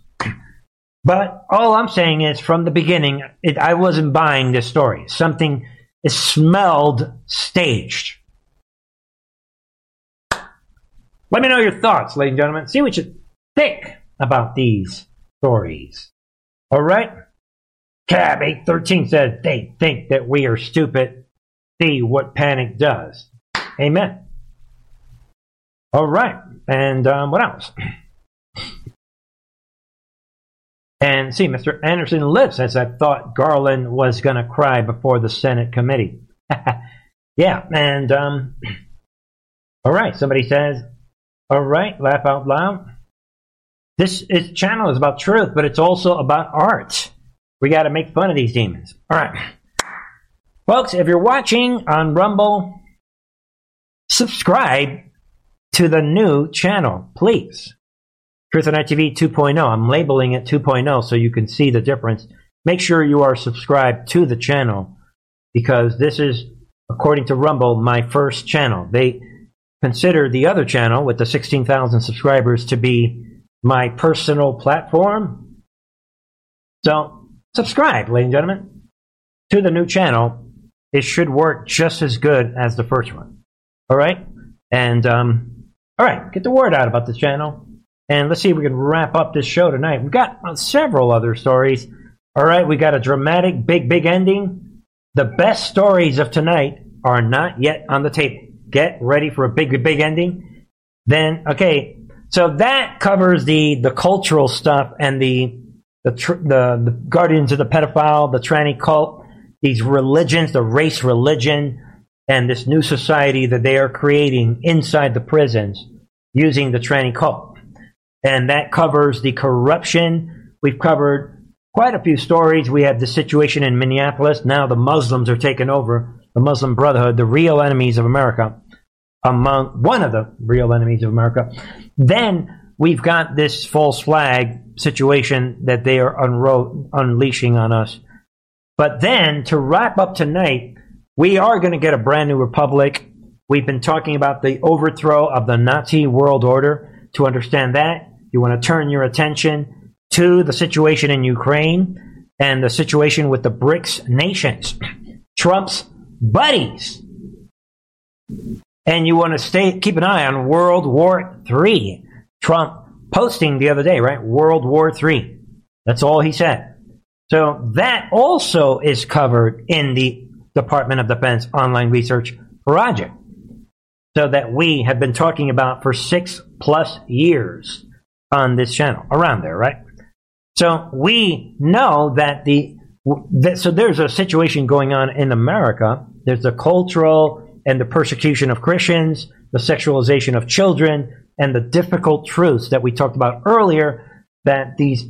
But all I'm saying is, from the beginning, it, I wasn't buying this story. Something smelled staged. Let me know your thoughts, ladies and gentlemen. See what you think about these stories. All right? Cab 813 says they think that we are stupid. See what panic does. Amen. All right. And um, what else? And see, Mr. Anderson lives as I thought Garland was going to cry before the Senate committee. [LAUGHS] yeah, and um, [CLEARS THROAT] all right. Somebody says all right, laugh out loud. This is, channel is about truth, but it's also about art. We got to make fun of these demons. All right. Folks, if you're watching on Rumble, subscribe to the new channel, please. Truth on TV 2.0. I'm labeling it 2.0 so you can see the difference. Make sure you are subscribed to the channel because this is, according to Rumble, my first channel. They consider the other channel with the 16,000 subscribers to be my personal platform. So, subscribe, ladies and gentlemen, to the new channel. It should work just as good as the first one. All right? And, um, all right, get the word out about the channel. And let's see if we can wrap up this show tonight. We've got several other stories. All right, we got a dramatic, big, big ending. The best stories of tonight are not yet on the table get ready for a big, big ending, then okay. So that covers the the cultural stuff and the the tr- the, the guardians of the pedophile, the tranny cult, these religions, the race religion, and this new society that they are creating inside the prisons using the tranny cult. And that covers the corruption. We've covered quite a few stories. We have the situation in Minneapolis. Now the Muslims are taking over, the Muslim Brotherhood, the real enemies of America among one of the real enemies of America. Then we've got this false flag situation that they are unro- unleashing on us. But then to wrap up tonight, we are going to get a brand new republic. We've been talking about the overthrow of the Nazi world order. To understand that, you want to turn your attention to the situation in Ukraine. and the situation with the BRICS nations, [CLEARS THROAT] Trump's buddies. And you want to stay keep an eye on World War III. Trump posting the other day, right? World War III. That's all he said. So that also is covered in the Department of Defense online research project. So that we have been talking about for six plus years on this channel, around there, right? So we know that the that, so there's a situation going on in America. There's the cultural and the persecution of Christians, the sexualization of children, and the difficult truths that we talked about earlier that these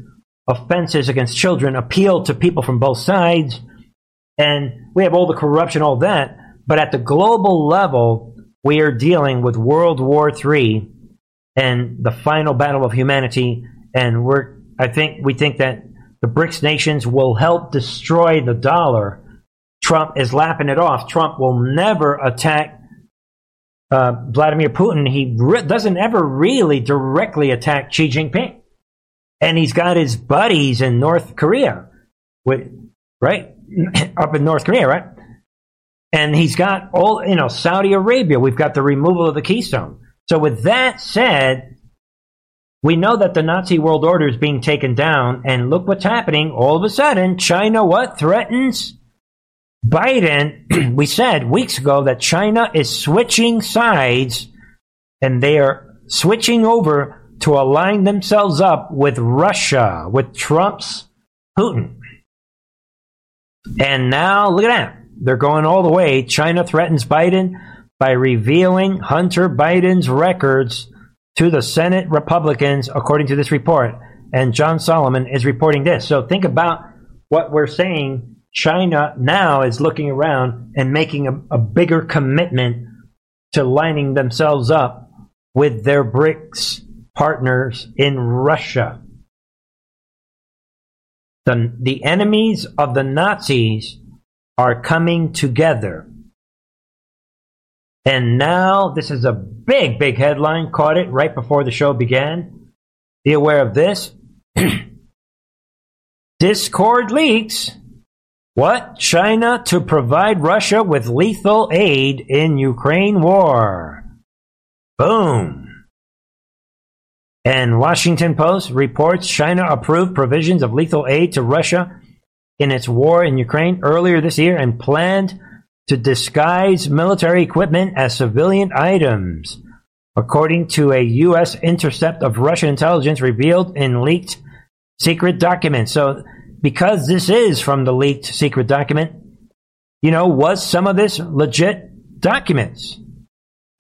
offenses against children appeal to people from both sides. And we have all the corruption, all that. But at the global level, we are dealing with World War III and the final battle of humanity. And we're, I think, we think that the BRICS nations will help destroy the dollar. Trump is lapping it off. Trump will never attack uh, Vladimir Putin. He re- doesn't ever really directly attack Xi Jinping. And he's got his buddies in North Korea, with, right? [CLEARS THROAT] Up in North Korea, right? And he's got all, you know, Saudi Arabia. We've got the removal of the Keystone. So, with that said, we know that the Nazi world order is being taken down, and look what's happening. All of a sudden, China what threatens Biden? [CLEARS THROAT] we said weeks ago that China is switching sides, and they are switching over to align themselves up with Russia, with Trump's Putin. And now look at that. They're going all the way. China threatens Biden by revealing Hunter Biden's records to the Senate Republicans, according to this report. And John Solomon is reporting this. So think about what we're saying. China now is looking around and making a, a bigger commitment to lining themselves up with their BRICS partners in Russia. The, the enemies of the Nazis are coming together. And now this is a big, big headline. Caught it right before the show began. Be aware of this. [CLEARS THROAT] Discord leaks. What? China to provide Russia with lethal aid in Ukraine war. Boom. And Washington Post reports China approved provisions of lethal aid to Russia in its war in Ukraine earlier this year and planned to disguise military equipment as civilian items, according to a U.S. intercept of Russian intelligence revealed in leaked secret documents. So, because this is from the leaked secret document, you know, was some of this legit documents?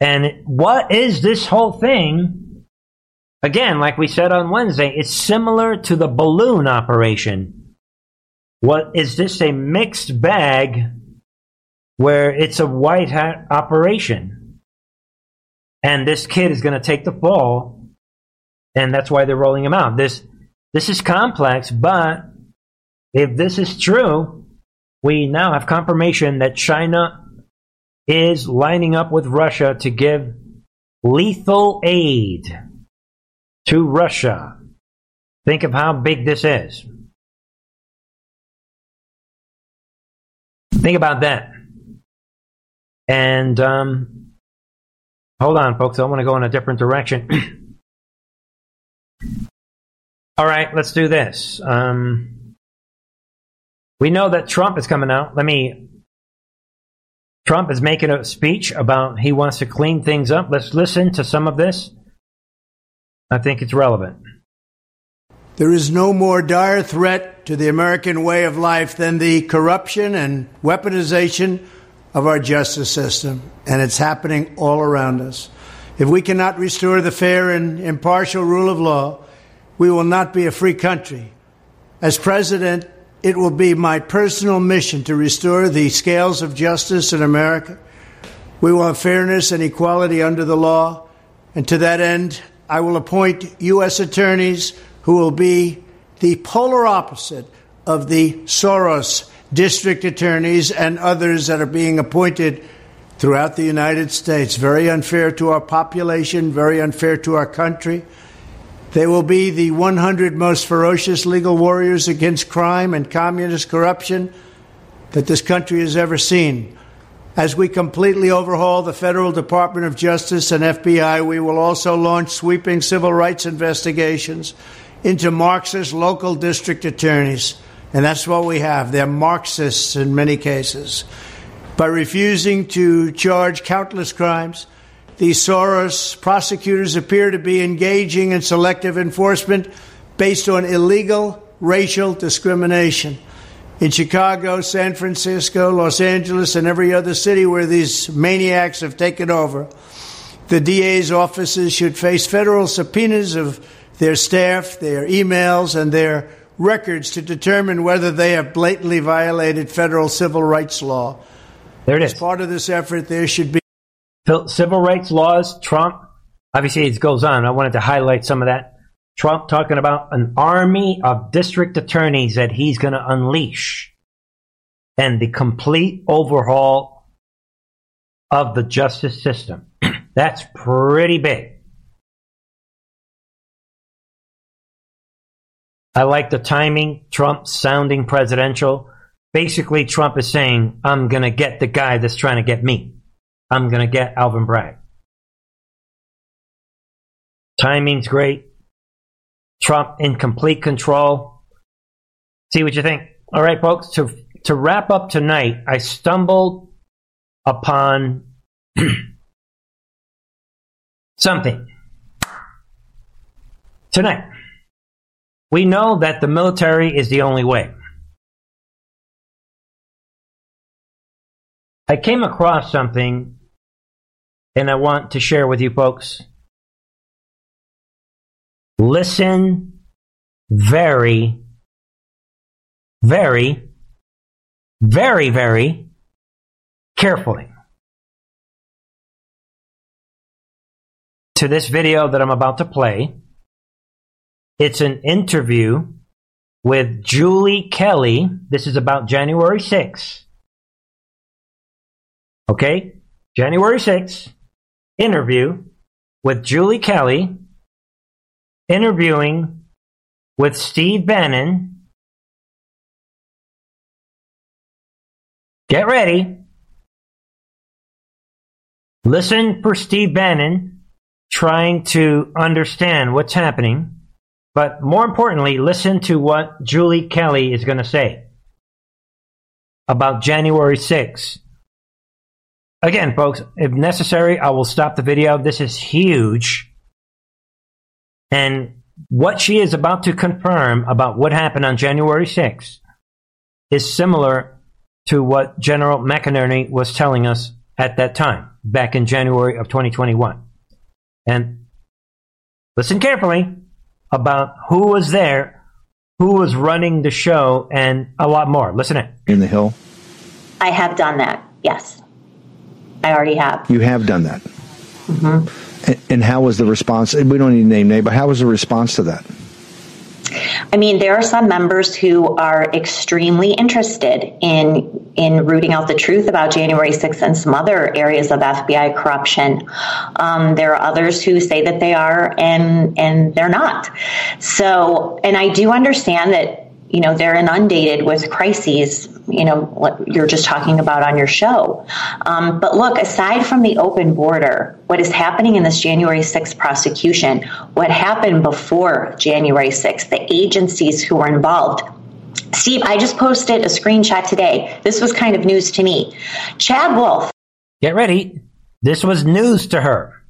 And what is this whole thing? Again, like we said on Wednesday, it's similar to the balloon operation. What is this a mixed bag where it's a white hat operation. And this kid is going to take the fall, and that's why they're rolling him out. This this is complex, but if this is true, we now have confirmation that China is lining up with Russia to give lethal aid to Russia. Think of how big this is. Think about that. And um, hold on, folks. I want to go in a different direction. [CLEARS THROAT] All right, let's do this. Um, we know that Trump is coming out. Let me. Trump is making a speech about he wants to clean things up. Let's listen to some of this. I think it's relevant. There is no more dire threat to the American way of life than the corruption and weaponization of our justice system, and it's happening all around us. If we cannot restore the fair and impartial rule of law, we will not be a free country. As president, it will be my personal mission to restore the scales of justice in America. We want fairness and equality under the law, and to that end, I will appoint U.S. attorneys who will be the polar opposite of the Soros district attorneys, and others that are being appointed throughout the United States. Very unfair to our population, very unfair to our country. They will be the 100 most ferocious legal warriors against crime and communist corruption that this country has ever seen. As we completely overhaul the Federal Department of Justice and FBI, we will also launch sweeping civil rights investigations into Marxist local district attorneys. And that's what we have. They're Marxists in many cases. By refusing to charge countless crimes, these Soros prosecutors appear to be engaging in selective enforcement based on illegal racial discrimination. In Chicago, San Francisco, Los Angeles, and every other city where these maniacs have taken over, the DA's offices should face federal subpoenas of their staff, their emails, and their records to determine whether they have blatantly violated federal civil rights law. There it is. As part of this effort, there should be civil rights laws, Trump, obviously it goes on. I wanted to highlight some of that. Trump talking about an army of district attorneys that he's going to unleash and the complete overhaul of the justice system. [CLEARS THROAT] That's pretty big. I like the timing. Trump sounding presidential. Basically, Trump is saying, I'm going to get the guy that's trying to get me. I'm going to get Alvin Bragg. Timing's great. Trump in complete control. See what you think. All right, folks. To to wrap up tonight, I stumbled upon [CLEARS THROAT] something tonight. We know that the military is the only way. I came across something and I want to share with you folks. Listen very, very, very, very carefully to this video that I'm about to play. It's an interview with Julie Kelly. This is about January 6th. Okay? January 6th, interview with Julie Kelly, interviewing with Steve Bannon. Get ready. Listen for Steve Bannon trying to understand what's happening, but more importantly, listen to what Julie Kelly is going to say about January 6th. Again, folks, if necessary, I will stop the video. This is huge. And what she is about to confirm about what happened on January 6th is similar to what General McInerney was telling us at that time, back in January of 2021. And listen carefully about who was there, who was running the show, and a lot more. Listen in. In the Hill? I have done that, yes. I already have. You have done that. Mm-hmm. And, and how was the response? We don't need to name name, but how was the response to that? I mean, there are some members who are extremely interested in in rooting out the truth about January 6th and some other areas of FBI corruption. Um, there are others who say that they are, and and they're not. So, and I do understand that you know they're inundated with crises you know what you're just talking about on your show. Um, but look aside from the open border what is happening in this january 6th prosecution what happened before january 6th the agencies who were involved. Steve i just posted a screenshot today. This was kind of news to me. Chad wolf. Get ready. This was news to her.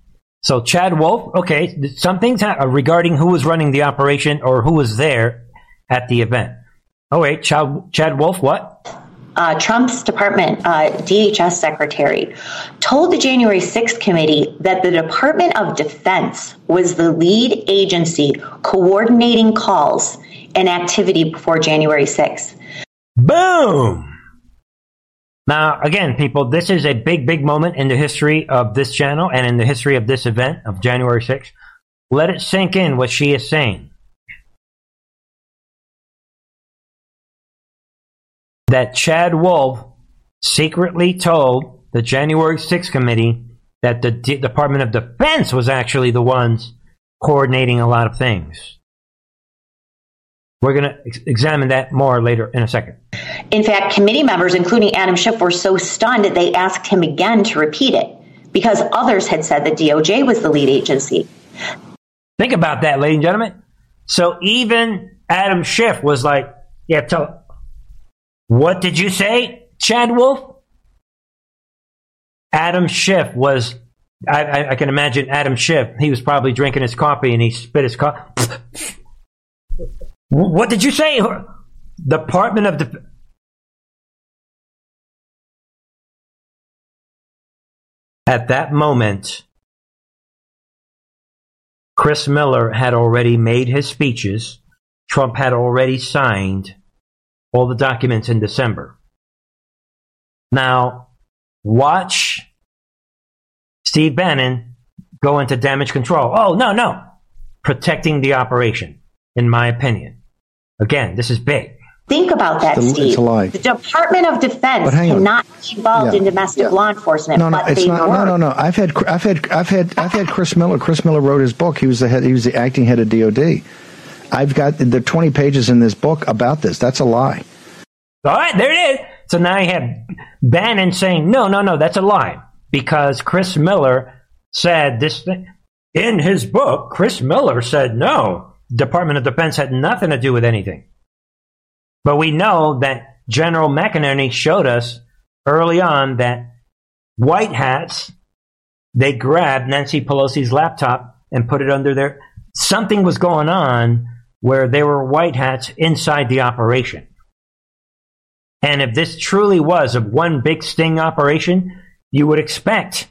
So chad wolf okay something's ha- regarding who was running the operation or who was there at the event. Oh wait, Chad, Chad Wolf, what? Uh, Trump's Department uh, DHS secretary told the January 6th committee that the Department of Defense was the lead agency coordinating calls and activity before January 6th. Boom! Now, again, people, this is a big, big moment in the history of this channel and in the history of this event of January 6th. Let it sink in what she is saying. That Chad Wolf secretly told the January 6th committee that the D- Department of Defense was actually the ones coordinating a lot of things. We're going to ex- examine that more later in a second. In fact, committee members, including Adam Schiff, were so stunned that they asked him again to repeat it because others had said that DOJ was the lead agency. Think about that, ladies and gentlemen. So even Adam Schiff was like, yeah, tell, what did you say, Chad Wolf? Adam Schiff was, I, I, I can imagine Adam Schiff, he was probably drinking his coffee and he spit his coffee. [LAUGHS] what did you say? Department of Defense. At that moment, Chris Miller had already made his speeches. Trump had already signed all the documents in December. Now, watch Steve Bannon go into damage control. Oh, no, no. Protecting the operation, in my opinion. Again, this is big. Think about that, It's a- Steve. it's. The Department of Defense But cannot be involved Yeah. in domestic law enforcement, No, no, but it's they not. were. No, no, no. I've had, I've had, I've had, I've had Chris Miller. Chris Miller wrote his book. He was the head. He was the acting head of DOD. I've got the 20 pages in this book about this. That's a lie. All right, there it is. So now you have Bannon saying, no, no, no, that's a lie. Because Chris Miller said this thing. In his book, Chris Miller said, no, Department of Defense had nothing to do with anything. But we know that General McInerney showed us early on that white hats, they grabbed Nancy Pelosi's laptop and put it under their. Something was going on where there were white hats inside the operation. And if this truly was a one big sting operation, you would expect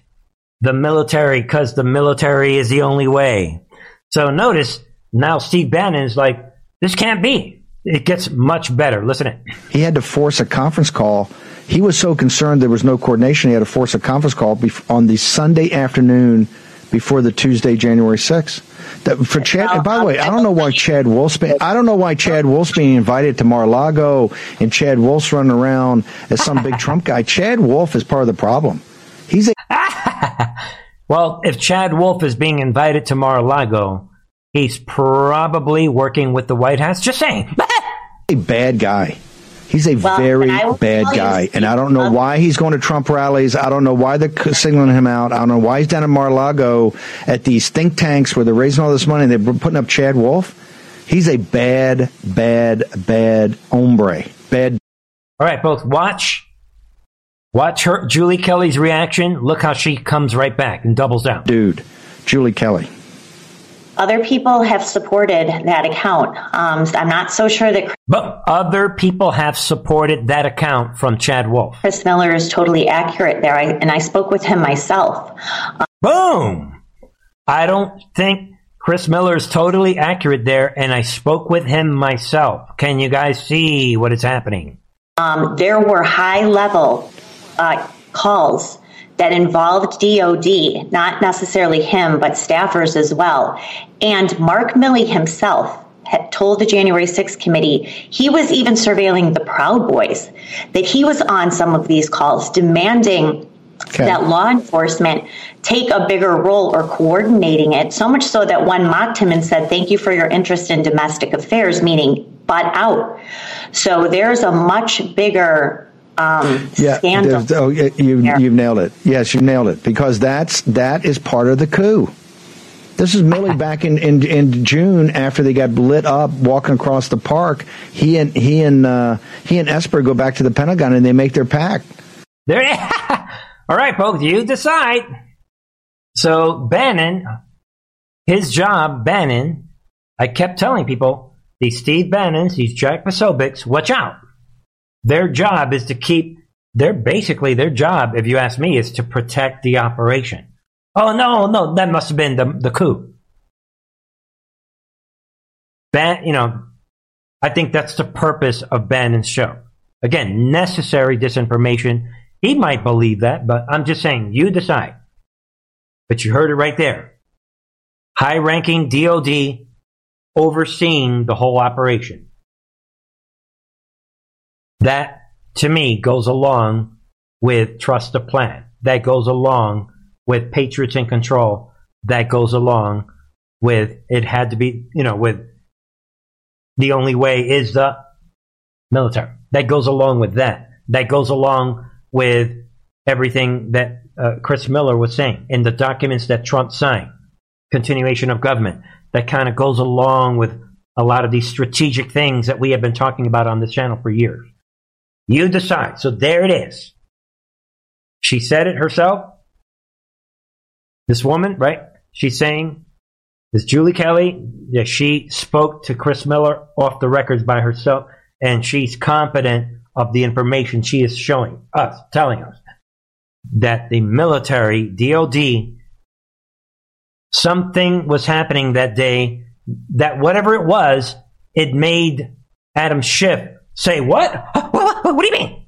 the military, because the military is the only way. So notice now Steve Bannon is like, this can't be. It gets much better. Listen it. He had to force a conference call. He was so concerned there was no coordination. He had to force a conference call on the Sunday afternoon before the Tuesday, January 6th. That for Chad. And by the way, I don't know why Chad Wolf's being, I don't know why Chad Wolf's being invited to Mar-a-Lago and Chad Wolf's running around as some big [LAUGHS] Trump guy. Chad Wolf is part of the problem. He's a [LAUGHS] Well, if Chad Wolf is being invited to Mar-a-Lago, he's probably working with the White House. Just saying. a [LAUGHS] bad guy. He's a Well, very and I will bad guy, and I don't know why he's going to Trump rallies. I don't know why they're c- singling him out. I don't know why he's down in Mar-a-Lago at these think tanks where they're raising all this money and they're putting up Chad Wolf. He's a bad, bad, bad hombre. Bad. All right, both watch. Watch her, Julie Kelly's reaction. Look how she comes right back and doubles down. Dude, Julie Kelly. Other people have supported that account. Um, I'm not so sure that But other people have supported that account from Chad Wolf. Chris Miller is totally accurate there, I, and I spoke with him myself. Boom! I don't think Chris Miller is totally accurate there, and I spoke with him myself. Can you guys see what is happening? Um, there were high level uh, calls that involved DOD, not necessarily him, but staffers as well. And Mark Milley himself had told the January 6th committee he was even surveilling the Proud Boys, that he was on some of these calls demanding Okay. that law enforcement take a bigger role or coordinating it, so much so that one mocked him and said, Thank you for your interest in domestic affairs, meaning butt out. So there's a much bigger um, Yeah, scandal. there's- oh, yeah, you, you've nailed it. Yes, you nailed it because that's that is part of the coup. This is Milley back in, in in June after they got lit up walking across the park. He and he and uh, he and Esper go back to the Pentagon and they make their pact. There. [LAUGHS] All right, folks, you decide. So Bannon, his job, Bannon. I kept telling people these Steve Bannons, these Jack Posobiecs, watch out. Their job is to keep. They're basically their job, if you ask me, is to protect the operation. Oh no, no, that must have been the the coup. Ban, you know, I think that's the purpose of Bannon's show. Again, necessary disinformation. He might believe that, but I'm just saying, you decide. But you heard it right there. High ranking DOD overseeing the whole operation. That, to me, goes along with trust the plan. That goes along with Patriots in control. That goes along with it had to be, you know, with the only way is the military. That goes along with that. That goes along with everything that uh, Chris Miller was saying in the documents that Trump signed. Continuation of government. That kind of goes along with a lot of these strategic things that we have been talking about on this channel for years. You decide. So there it is. She said it herself. This woman, right? She's saying, this Julie Kelly, that she spoke to Chris Miller off the records by herself, and she's confident of the information she is showing us, telling us that the military, DOD, something was happening that day that whatever it was, it made Adam Schiff say, What? What, what do you mean?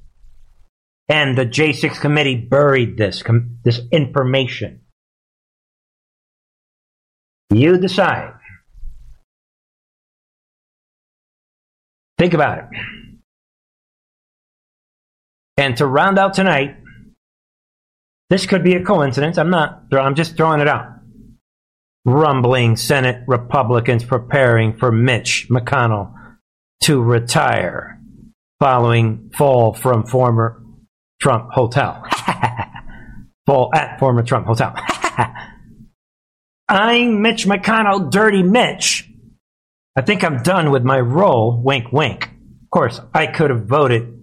And the J6 committee buried this, this information. You decide. Think about it. And to round out tonight, this could be a coincidence. I'm not. I'm just throwing it out. Rumbling Senate Republicans preparing for Mitch McConnell to retire following fall from former Trump hotel. [LAUGHS] fall at former Trump hotel. [LAUGHS] I'm Mitch McConnell, Dirty Mitch. I think I'm done with my role. Wink, wink. Of course, I could have voted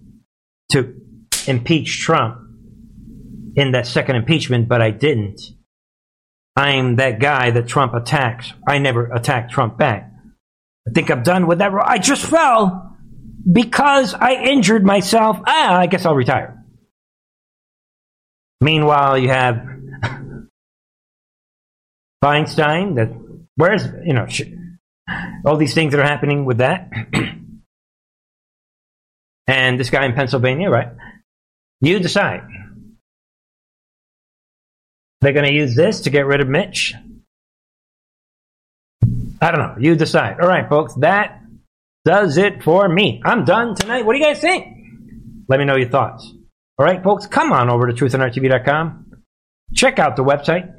to impeach Trump in that second impeachment, but I didn't. I'm that guy that Trump attacks. I never attacked Trump back. I think I'm done with that. Role. I just fell because I injured myself. Ah, I guess I'll retire. Meanwhile, you have [LAUGHS] Feinstein. That where's you know all these things that are happening with that, [CLEARS THROAT] and this guy in Pennsylvania, right? You decide. They're going to use this to get rid of Mitch. I don't know. You decide. All right, folks. That does it for me. I'm done tonight. What do you guys think? Let me know your thoughts. All right, folks. Come on over to truthandarttv.com. Check out the website.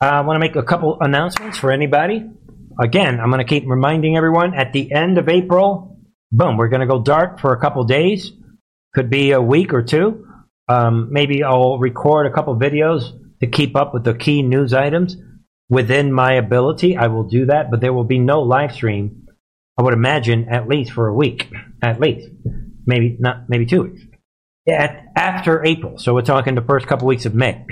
I want to make a couple announcements for anybody. Again, I'm going to keep reminding everyone at the end of April, boom, we're going to go dark for a couple days. Could be a week or two. Um, maybe I'll record a couple videos to keep up with the key news items within my ability. I will do that, but there will be no live stream. I would imagine at least for a week, at least, maybe not, maybe two weeks. At, after April, so we're talking the first couple weeks of May.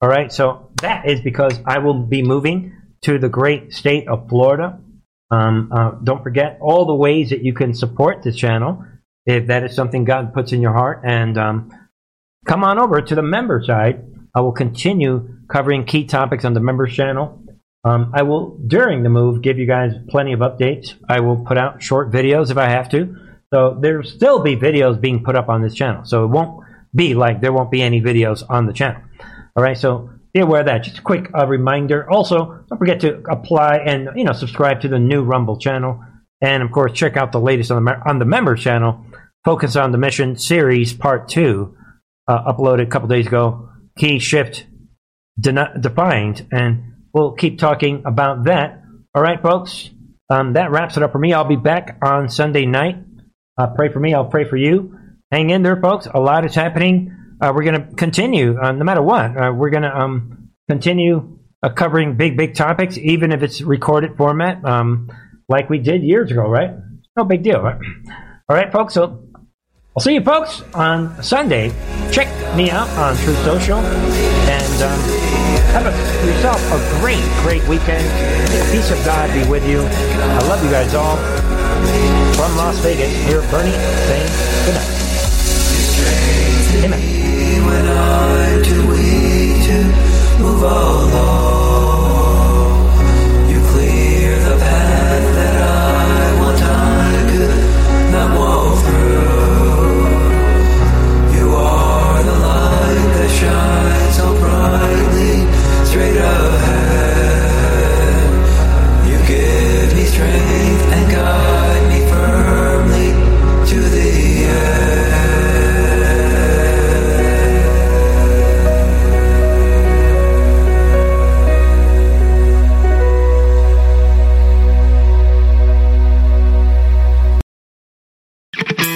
All right, so that is because I will be moving to the great state of Florida. Um, uh, don't forget all the ways that you can support this channel if that is something God puts in your heart. And um, come on over to the member side I will continue covering key topics on the members channel. Um, I will, during the move, give you guys plenty of updates. I will put out short videos if I have to. So there'll still be videos being put up on this channel. So it won't be like there won't be any videos on the channel. All right, so be aware of that. Just a quick uh, reminder. Also, don't forget to apply and you know subscribe to the new Rumble channel, and of course check out the latest on the on the members channel. Focus on the mission series part two, uh, uploaded a couple days ago key shift defined, and we'll keep talking about that. All right, folks, um, that wraps it up for me. I'll be back on Sunday night. Uh, pray for me. I'll pray for you. Hang in there, folks. A lot is happening. Uh, we're going to continue, uh, no matter what. Uh, we're going to um, continue uh, covering big, big topics, even if it's recorded format, um, like we did years ago, right? No big deal, right? All right, folks. So I'll see you folks on Sunday. Check me out on Truth Social and um, have a, yourself a great, great weekend. The peace of God be with you. I love you guys all. From Las Vegas, here Bernie saying good night. Amen.